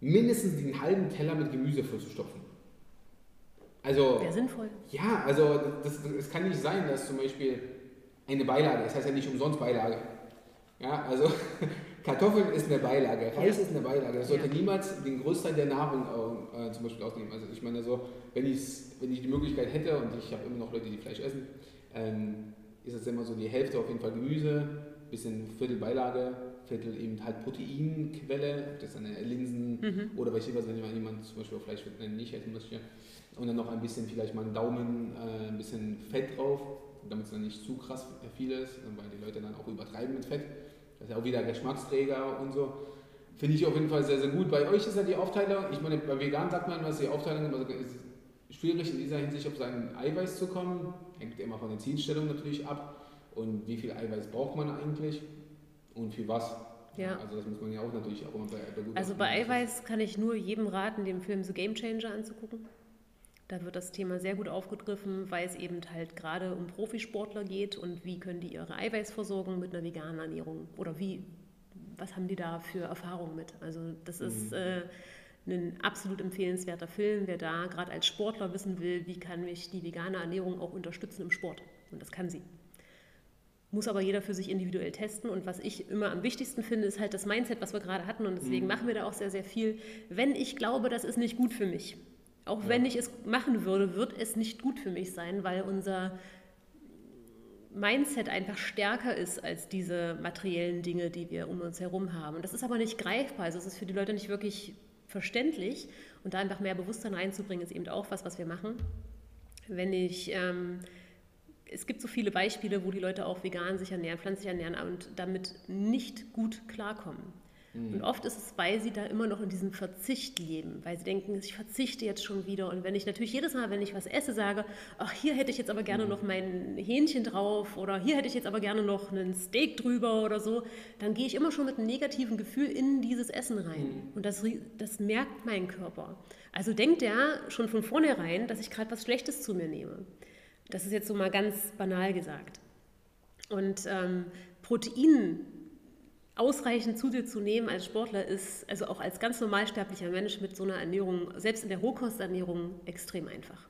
mindestens den halben Teller mit Gemüse vollzustopfen. Also, Wäre sinnvoll. ja, also das, das, es kann nicht sein, dass zum Beispiel eine Beilage, das heißt ja nicht umsonst Beilage. Ja, also [LAUGHS] Kartoffeln ist eine Beilage, Reis ist eine Beilage. Das sollte Ja. niemals den Großteil der Nahrung äh, zum Beispiel ausnehmen. Also ich meine so, wenn, ich's, wenn ich die Möglichkeit hätte und ich habe immer noch Leute, die Fleisch essen, ähm, ist es immer so die Hälfte auf jeden Fall Gemüse, bisschen Viertel Beilage, Viertel eben halt Proteinquelle, ob das eine Linsen Mhm. oder was wenn jemand zum Beispiel auf Fleisch nicht essen möchte. Und dann noch ein bisschen, vielleicht mal einen Daumen, äh, ein bisschen Fett drauf, damit es dann nicht zu krass viel ist, weil die Leute dann auch übertreiben mit Fett. Das ist ja auch wieder Geschmacksträger und so. Finde ich auf jeden Fall sehr, sehr gut. Bei euch ist ja die Aufteilung, ich meine, bei Vegan sagt man, was die Aufteilung immer ist schwierig in dieser Hinsicht auf sein Eiweiß zu kommen. Hängt immer von der Zielstellung natürlich ab. Und wie viel Eiweiß braucht man eigentlich und für was? Ja. Also das muss man ja auch natürlich auch immer bei, bei Also bei Eiweiß kann ich nur jedem raten, den Film The Game Changer anzugucken. Da wird das Thema sehr gut aufgegriffen, weil es eben halt gerade um Profisportler geht und wie können die ihre Eiweißversorgung mit einer veganen Ernährung oder wie, was haben die da für Erfahrungen mit? Also das ist äh, ein absolut empfehlenswerter Film, wer da gerade als Sportler wissen will, wie kann mich die vegane Ernährung auch unterstützen im Sport. Und das kann sie. Muss aber jeder für sich individuell testen. Und was ich immer am wichtigsten finde, ist halt das Mindset, was wir gerade hatten. Und deswegen machen wir da auch sehr, sehr viel. Wenn ich glaube, das ist nicht gut für mich, auch wenn ich es machen würde, wird es nicht gut für mich sein, weil unser Mindset einfach stärker ist als diese materiellen Dinge, die wir um uns herum haben. Und das ist aber nicht greifbar. Also es ist für die Leute nicht wirklich verständlich. Und da einfach mehr Bewusstsein reinzubringen, ist eben auch was, was wir machen. Wenn ich, ähm, es gibt so viele Beispiele, wo die Leute auch vegan sich ernähren, pflanzlich ernähren und damit nicht gut klarkommen. Und oft ist es, weil sie da immer noch in diesem Verzicht leben, weil sie denken, ich verzichte jetzt schon wieder. Und wenn ich natürlich jedes Mal, wenn ich was esse, sage, ach, hier hätte ich jetzt aber gerne noch mein Hähnchen drauf oder hier hätte ich jetzt aber gerne noch einen Steak drüber oder so, dann gehe ich immer schon mit einem negativen Gefühl in dieses Essen rein. Und das, das merkt mein Körper. Also denkt er schon von vornherein, dass ich gerade was Schlechtes zu mir nehme. Das ist jetzt so mal ganz banal gesagt. Und ähm, Protein ausreichend zu dir zu nehmen als Sportler ist, also auch als ganz normalsterblicher Mensch mit so einer Ernährung, selbst in der Rohkosternährung, extrem einfach.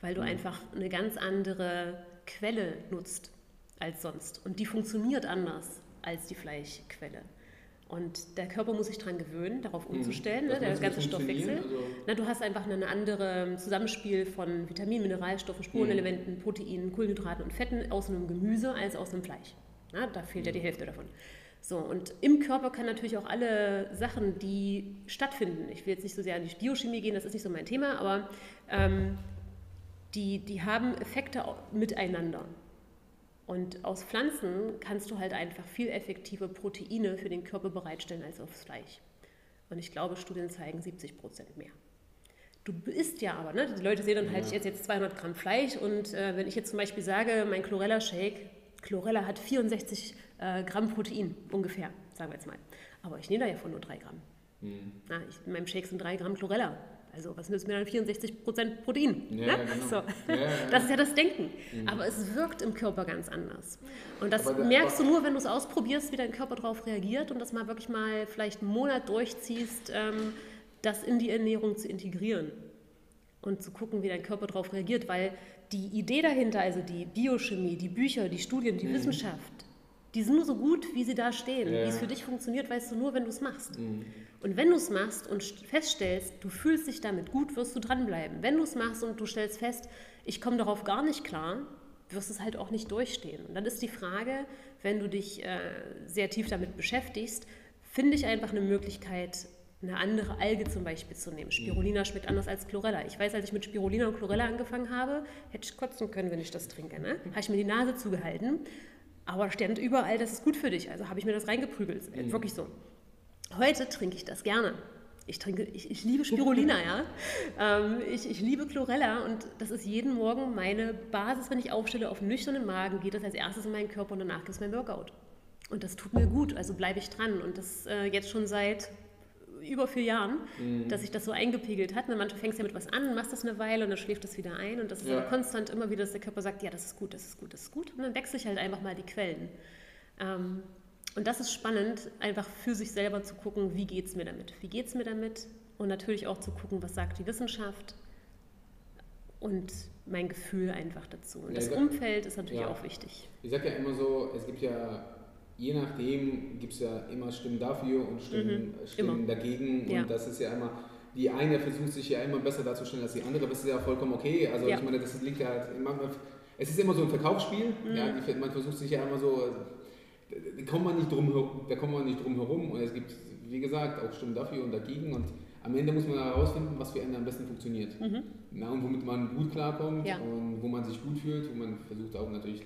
Weil du mhm. einfach eine ganz andere Quelle nutzt als sonst. Und die funktioniert anders als die Fleischquelle. Und der Körper muss sich daran gewöhnen, darauf mhm. umzustellen, mhm. ne, der ganze Stoffwechsel. Also Na, du hast einfach ein anderes Zusammenspiel von Vitaminen, Mineralstoffen, Spurenelementen, mhm. Proteinen, Kohlenhydraten und Fetten aus einem Gemüse als aus einem Fleisch. Na, da fehlt mhm. ja die Hälfte davon. So, und im Körper können natürlich auch alle Sachen, die stattfinden, ich will jetzt nicht so sehr an die Biochemie gehen, das ist nicht so mein Thema, aber ähm, die, die haben Effekte miteinander. Und aus Pflanzen kannst du halt einfach viel effektive Proteine für den Körper bereitstellen als aufs Fleisch. Und ich glaube, Studien zeigen 70 Prozent mehr. Du isst ja aber, ne? Die Leute sehen dann halt, ich esse jetzt 200 Gramm Fleisch und äh, wenn ich jetzt zum Beispiel sage, mein Chlorella-Shake, Chlorella hat 64 äh, Gramm Protein ungefähr, sagen wir jetzt mal. Aber ich nehme da ja von nur 3 Gramm. Mhm. Na, ich, in meinem Shake sind 3 Gramm Chlorella. Also was nützt mir dann 64 Prozent Protein? Ja, ne? genau. so. ja, ja, das ist ja das Denken. Mhm. Aber es wirkt im Körper ganz anders. Und das aber merkst du nur, wenn du es ausprobierst, wie dein Körper darauf reagiert und das mal wirklich mal vielleicht einen Monat durchziehst, ähm, das in die Ernährung zu integrieren und zu gucken, wie dein Körper darauf reagiert. Weil die Idee dahinter, also die Biochemie, die Bücher, die Studien, die mhm. Wissenschaft, die sind nur so gut, wie sie da stehen. Ja. Wie es für dich funktioniert, weißt du nur, wenn du es machst. Mhm. Und wenn du es machst und feststellst, du fühlst dich damit gut, wirst du dranbleiben. Wenn du es machst und du stellst fest, ich komme darauf gar nicht klar, wirst du es halt auch nicht durchstehen. Und dann ist die Frage, wenn du dich äh, sehr tief damit beschäftigst, finde ich einfach eine Möglichkeit, eine andere Alge zum Beispiel zu nehmen. Spirulina schmeckt anders als Chlorella. Ich weiß, als ich mit Spirulina und Chlorella angefangen habe, hätte ich kotzen können, wenn ich das trinke. Ne? Habe ich mir die Nase zugehalten. Aber da stand überall, das ist gut für dich. Also habe ich mir das reingeprügelt. Mhm. Wirklich so. Heute trinke ich das gerne. Ich, trinke, ich, ich liebe Spirulina, [LAUGHS] ja. Ähm, ich, ich liebe Chlorella und das ist jeden Morgen meine Basis, wenn ich aufstelle. Auf nüchternen Magen geht das als erstes in meinen Körper und danach gibt es mein Workout. Und das tut mir gut, also bleibe ich dran. Und das äh, jetzt schon seit über vier Jahren, mhm. dass sich das so eingepegelt hat. Und manchmal fängst du ja mit was an, machst das eine Weile und dann schläft das wieder ein. Und das ist ja. konstant immer wieder, dass der Körper sagt, ja, das ist gut, das ist gut, das ist gut. Und dann wechsle ich halt einfach mal die Quellen. Ähm, und das ist spannend, einfach für sich selber zu gucken, wie geht es mir damit? Wie geht es mir damit? Und natürlich auch zu gucken, was sagt die Wissenschaft und mein Gefühl einfach dazu. Und ja, das Umfeld ist natürlich ja. auch wichtig. Ich sage ja immer so, es gibt ja je nachdem gibt es ja immer Stimmen dafür und Stimmen, mhm, Stimmen dagegen. Ja. Und das ist ja immer, die eine versucht sich ja immer besser darzustellen als die andere, das ist ja vollkommen okay. Also ja. ich meine, das liegt ja halt, es ist immer so ein Verkaufsspiel. Mhm. Ja, man versucht sich ja immer so, da kommt man nicht drum, da kommt man nicht drum herum. Und es gibt, wie gesagt, auch Stimmen dafür und dagegen. Und am Ende muss man herausfinden, was für einen am besten funktioniert. Mhm. Na, und womit man gut klarkommt ja. und wo man sich gut fühlt, wo man versucht auch natürlich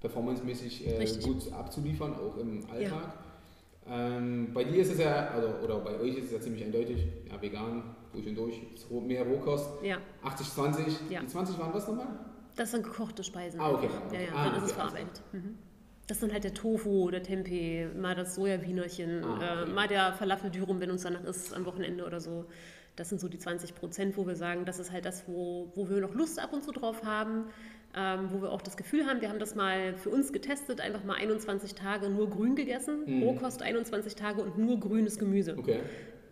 performancemäßig äh, gut abzuliefern, auch im Alltag. Ja. Ähm, bei dir ist es ja, also, oder bei euch ist es ja ziemlich eindeutig, ja, vegan, durch und durch, mehr Rohkost. Ja. 80, 20. Ja. Die 20 waren was nochmal? Das sind gekochte Speisen. Ah, okay. Ja, ja, ah, dann okay, ist es verarbeitet. Mhm. Das dann halt der Tofu, der Tempeh, mal das Sojawienerchen, ah, okay. äh, mal der Falafeldürum, wenn uns danach ist, am Wochenende oder so. Das sind so die 20 Prozent, wo wir sagen, das ist halt das, wo, wo wir noch Lust ab und zu drauf haben ähm, wo wir auch das Gefühl haben, wir haben das mal für uns getestet, einfach mal 21 Tage nur grün gegessen, mhm. Rohkost 21 Tage und nur grünes Gemüse. Okay.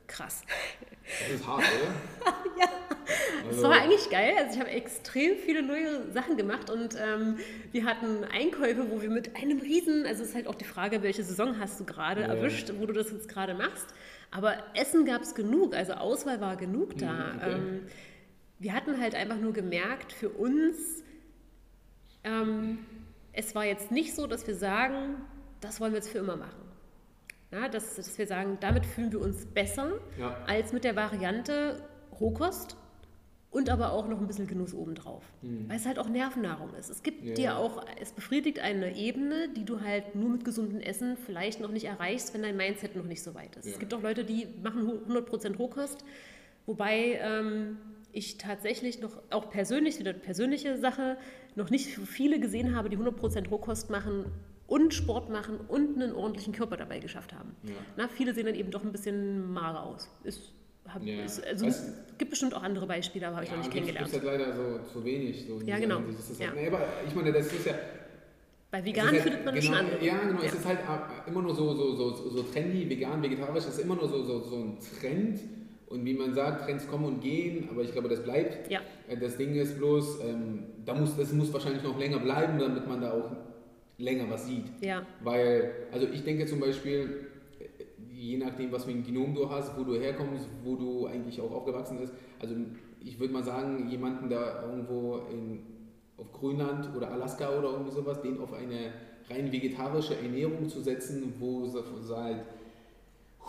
Krass. Das ist hart, oder? [LAUGHS] ja. Also. Das war eigentlich geil. Also ich habe extrem viele neue Sachen gemacht und ähm, wir hatten Einkäufe, wo wir mit einem Riesen, also es ist halt auch die Frage, welche Saison hast du gerade ja. erwischt, wo du das jetzt gerade machst. Aber Essen gab es genug, also Auswahl war genug da. Mhm, okay. ähm, wir hatten halt einfach nur gemerkt, für uns ähm, es war jetzt nicht so, dass wir sagen, das wollen wir jetzt für immer machen. Ja, dass, dass wir sagen, damit fühlen wir uns besser Ja. als mit der Variante Rohkost und aber auch noch ein bisschen Genuss obendrauf. Weil es halt auch Nervennahrung ist. Es gibt Mhm. Ja, dir auch, es befriedigt eine Ebene, die du halt nur mit gesundem Essen vielleicht noch nicht erreichst, wenn dein Mindset noch nicht so weit ist. Ja. Es gibt auch Leute, die machen hu- 100% Rohkost, wobei ähm, ich tatsächlich noch, auch persönlich, wieder persönliche Sache, noch nicht viele gesehen habe, die 100% Rohkost machen und Sport machen und einen ordentlichen Körper dabei geschafft haben. Ja. Na, viele sehen dann eben doch ein bisschen mager aus. Ist, hab, Ja. ist, also es gibt bestimmt auch andere Beispiele, aber habe ich noch nicht kennengelernt. gibt's halt leider so zu wenig. So Ja, genau. Das ist Ja. halt, nee, aber ich meine, das ist ja. Bei vegan ist halt, findet man genau, schon andere. Ja, genau. Es ist halt äh, immer nur so, so, so, so trendy, vegan, vegetarisch. Das ist immer nur so, so, so ein Trend. Und wie man sagt, Trends kommen und gehen, aber ich glaube, das bleibt. Ja. Äh, Das Ding ist bloß, ähm, da muss, das muss wahrscheinlich noch länger bleiben, damit man da auch länger was sieht. Ja, Weil, also ich denke zum Beispiel, äh, je nachdem, was für ein Genom du hast, wo du herkommst, wo du eigentlich auch aufgewachsen bist, also ich würde mal sagen, jemanden da irgendwo in, auf Grönland oder Alaska oder irgendwie sowas, den auf eine rein vegetarische Ernährung zu setzen, wo seit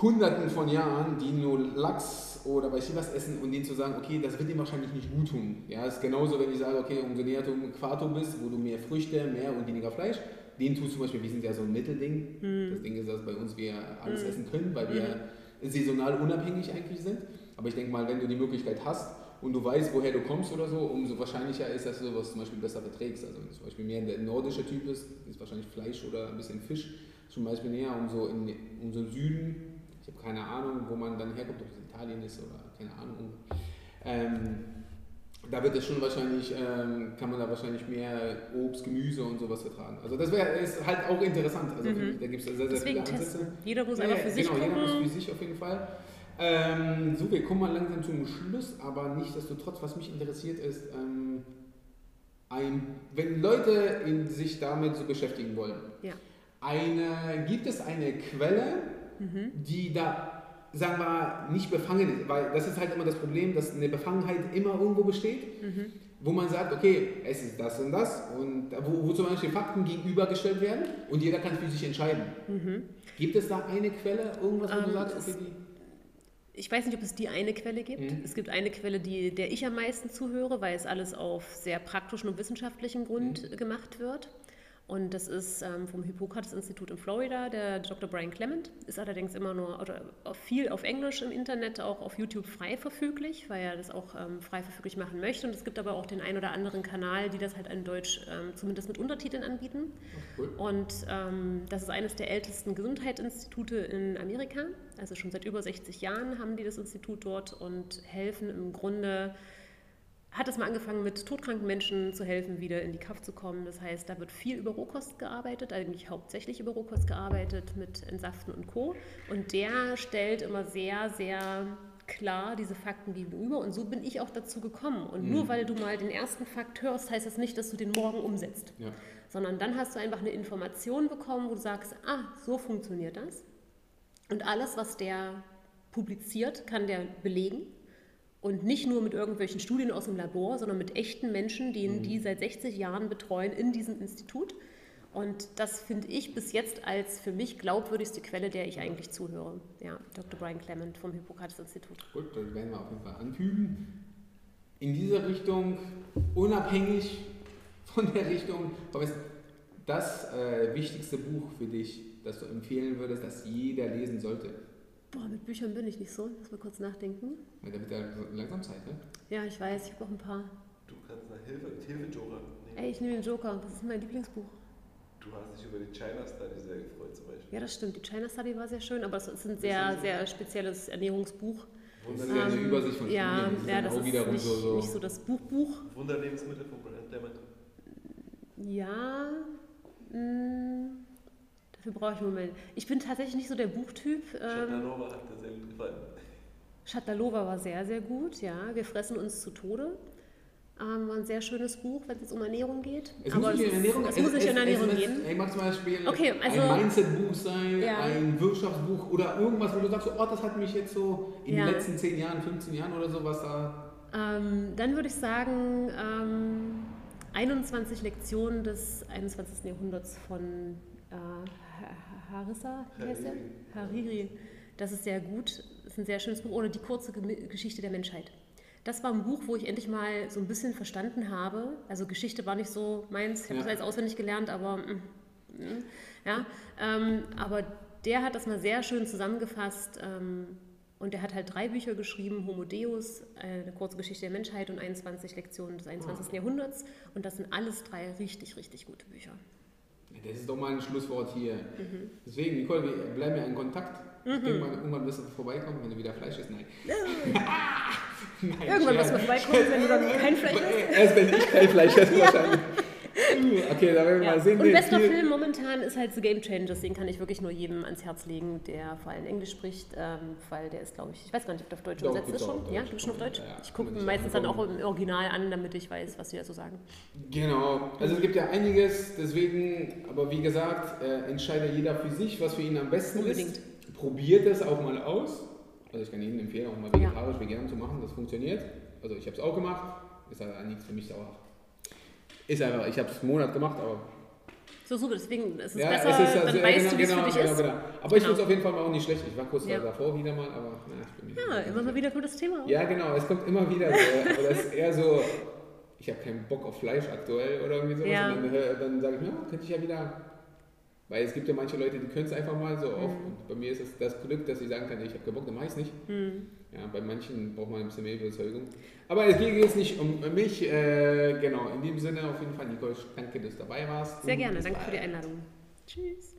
Hunderten von Jahren, die nur Lachs oder weiß ich was essen und denen zu sagen, okay, das wird ihm wahrscheinlich nicht gut tun. Ja, ist genauso, wenn ich sage, okay, umso näher du im Äquator bist, wo du mehr Früchte, mehr und weniger Fleisch, den tust zum Beispiel, wir sind ja so ein Mittelding. Das Ding ist, dass bei uns wir alles essen können, weil wir saisonal unabhängig eigentlich sind. Aber ich denke mal, wenn du die Möglichkeit hast und du weißt, woher du kommst oder so, umso wahrscheinlicher ist, dass du sowas zum Beispiel besser verträgst. Also wenn du zum Beispiel mehr der nordische Typ ist, ist wahrscheinlich Fleisch oder ein bisschen Fisch zum Beispiel näher, umso in umso Süden, ich habe keine Ahnung, wo man dann herkommt, ob es Italien ist oder keine Ahnung. Ähm, da wird es schon wahrscheinlich, ähm, kann man da wahrscheinlich mehr Obst, Gemüse und sowas vertragen. Also das wäre ist halt auch interessant. Also ich, da gibt es sehr, sehr deswegen viele Ansätze. testen. Jeder muss Ja, einfach für sich genau, jeder muss gucken. für sich auf jeden Fall. Ähm, so, wir kommen mal langsam zum Schluss, aber nichtsdestotrotz, was mich interessiert ist, ähm, ein, wenn Leute sich damit so beschäftigen wollen, Ja. eine, gibt es eine Quelle, Mhm. die da, sagen wir, nicht befangen ist? Weil das ist halt immer das Problem, dass eine Befangenheit immer irgendwo besteht, Mhm. wo man sagt, okay, es ist das und das, und wo, wo zum Beispiel Fakten gegenübergestellt werden und jeder kann für sich entscheiden. Gibt es da eine Quelle, irgendwas, wo du Mhm. Ähm, sagst, okay, die Ich weiß nicht, ob es die eine Quelle gibt. Mhm. Es gibt eine Quelle, die, der ich am meisten zuhöre, weil es alles auf sehr praktischen und wissenschaftlichen Grund Mhm. gemacht wird. Und das ist ähm, vom Hippokrates-Institut in Florida, der Dr. Brian Clement. Ist allerdings immer nur oder viel auf Englisch im Internet, auch auf YouTube frei verfüglich, weil er das auch ähm, frei verfüglich machen möchte. Und es gibt aber auch den einen oder anderen Kanal, die das halt in Deutsch ähm, zumindest mit Untertiteln anbieten. cool. Und ähm, das ist eines der ältesten Gesundheitsinstitute in Amerika. Also schon seit über 60 Jahren haben die das Institut dort und helfen im Grunde, hat es mal angefangen mit todkranken Menschen zu helfen, wieder in die Kraft zu kommen. Das heißt, da wird viel über Rohkost gearbeitet, eigentlich hauptsächlich über Rohkost gearbeitet mit Entsaften und Co. Und der stellt immer sehr, sehr klar diese Fakten gegenüber. Und so bin ich auch dazu gekommen. Und nur weil du mal den ersten Fakt hörst, heißt das nicht, dass du den morgen umsetzt Ja. sondern dann hast du einfach eine Information bekommen, wo du sagst, ah, so funktioniert das. Und alles, was der publiziert, kann der belegen. Und nicht nur mit irgendwelchen Studien aus dem Labor, sondern mit echten Menschen, die ihn die seit 60 Jahren betreuen in diesem Institut. Und das finde ich bis jetzt als für mich glaubwürdigste Quelle, der ich eigentlich zuhöre. Ja, Dr. Brian Clement vom Hippokrates-Institut. Gut, das werden wir auf jeden Fall anfügen. In dieser Richtung, unabhängig von der Richtung, aber ist das äh, wichtigste Buch für dich, das du empfehlen würdest, das jeder lesen sollte? Boah, mit Büchern bin ich nicht so. Lass mal kurz nachdenken. Ja, da wird ja langsam Zeit, ne? Ja, ich weiß, ich habe auch ein paar. Du kannst nach Hilfe, Hilfe-Joker nehmen. Ey, ich nehme den Joker. Das ist mein Lieblingsbuch. Du hast dich über die China Study sehr gefreut zum Beispiel. Ja, das stimmt. Die China Study war sehr schön, aber es ist ein sehr, sehr spezielles Ernährungsbuch. Ist ja eine Ähm, Übersicht von ja, Studien, das ist ja, das auch ist wiederum nicht, so, so. nicht so das Buchbuch. Wunderlebensmittel von Brand. Ja, mh, dafür brauche ich einen Moment. Ich bin tatsächlich nicht so der Buchtyp. Ähm, Schatanova hat dir sehr gut gefallen. Shatalova war sehr, sehr gut, ja. Wir fressen uns zu Tode. Ähm, war ein sehr schönes Buch, wenn es jetzt um Ernährung geht. Es Aber muss nicht in Ernährung es muss nicht in Ernährung es, gehen. Ey, mag zum Beispiel Okay, also- ein Mindset-Buch sein, Ja. ein Wirtschaftsbuch oder irgendwas, wo du sagst, oh, das hat mich jetzt so in Ja. den letzten 10 Jahren, 15 Jahren oder so, was da. Ähm, dann würde ich sagen, ähm, 21 Lektionen des 21. Jahrhunderts von äh, Harissa, der? Hariri. Das ist sehr gut. Das ist ein sehr schönes Buch. Oder die kurze Geschichte der Menschheit. Das war ein Buch, wo ich endlich mal so ein bisschen verstanden habe. Also Geschichte war nicht so meins. Ich habe Ja. das jetzt auswendig gelernt, aber mm, mm, ja. Ähm, aber der hat das mal sehr schön zusammengefasst. Ähm, und der hat halt drei Bücher geschrieben: Homo Deus, äh, eine kurze Geschichte der Menschheit und 21 Lektionen des 21. Jahrhunderts. Und das sind alles drei richtig, richtig gute Bücher. Das ist doch mal ein Schlusswort hier. Mhm. Deswegen, Nicole, wir bleiben ja in Kontakt. Ich denke mal, irgendwann wirst du vorbeikommen, wenn du wieder Fleisch isst. Nein. [LAUGHS] [LAUGHS] Nein Irgendwann wirst du vorbeikommen, wenn du dann kein Fleisch isst. [LAUGHS] Erst wenn ich kein Fleisch esse, wahrscheinlich. [LAUGHS] Okay, da werden wir Ja. mal sehen. Und bester viel- Film momentan ist halt The Game Changers. Den kann ich wirklich nur jedem ans Herz legen, der vor allem Englisch spricht, ähm, weil der ist, glaube ich, ich weiß gar nicht, ob der auf Deutsch übersetzt ist schon. Ja, Deutsch. gibt schon auf Deutsch. Ja, ja, ich gucke sich meistens dann auch im Original an, damit ich weiß, was sie dazu sagen. Genau, also es gibt ja einiges, deswegen, aber wie gesagt, äh, entscheidet jeder für sich, was für ihn am besten Unbedingt. ist. Probiert es auch mal aus. Also ich kann Ihnen empfehlen, auch mal vegetarisch, vegan zu machen, das funktioniert. Also ich habe es auch gemacht, ist aber nichts für mich dauerhaft. Ist einfach, ich habe es einen Monat gemacht, aber So, so, deswegen ist es ja, besser, es ist also, dann weißt genau, du, wie es genau, für dich genau, ist. genau. Aber ich Genau. finde es auf jeden Fall auch nicht schlecht. Ich war kurz Ja. davor wieder mal, aber na, ich bin Ja, immer mal wieder kommt das Thema. Ja, genau, es kommt immer wieder so. aber das ist eher so, ich habe keinen Bock auf Fleisch aktuell oder irgendwie sowas. Ja. Und dann, äh, dann sage ich mir, ja, könnte ich ja wieder. Weil es gibt ja manche Leute, die können es einfach mal so Mhm. oft. Und bei mir ist es das Glück, dass ich sagen kann, ich habe keinen Bock, dann mache ich es nicht. Hm. Ja, bei manchen braucht man ein bisschen mehr Überzeugung. Aber es geht jetzt nicht um mich. Äh, genau, in dem Sinne auf jeden Fall, Nicole, danke, dass du dabei warst. Sehr gerne, danke für die. Einladung. Tschüss.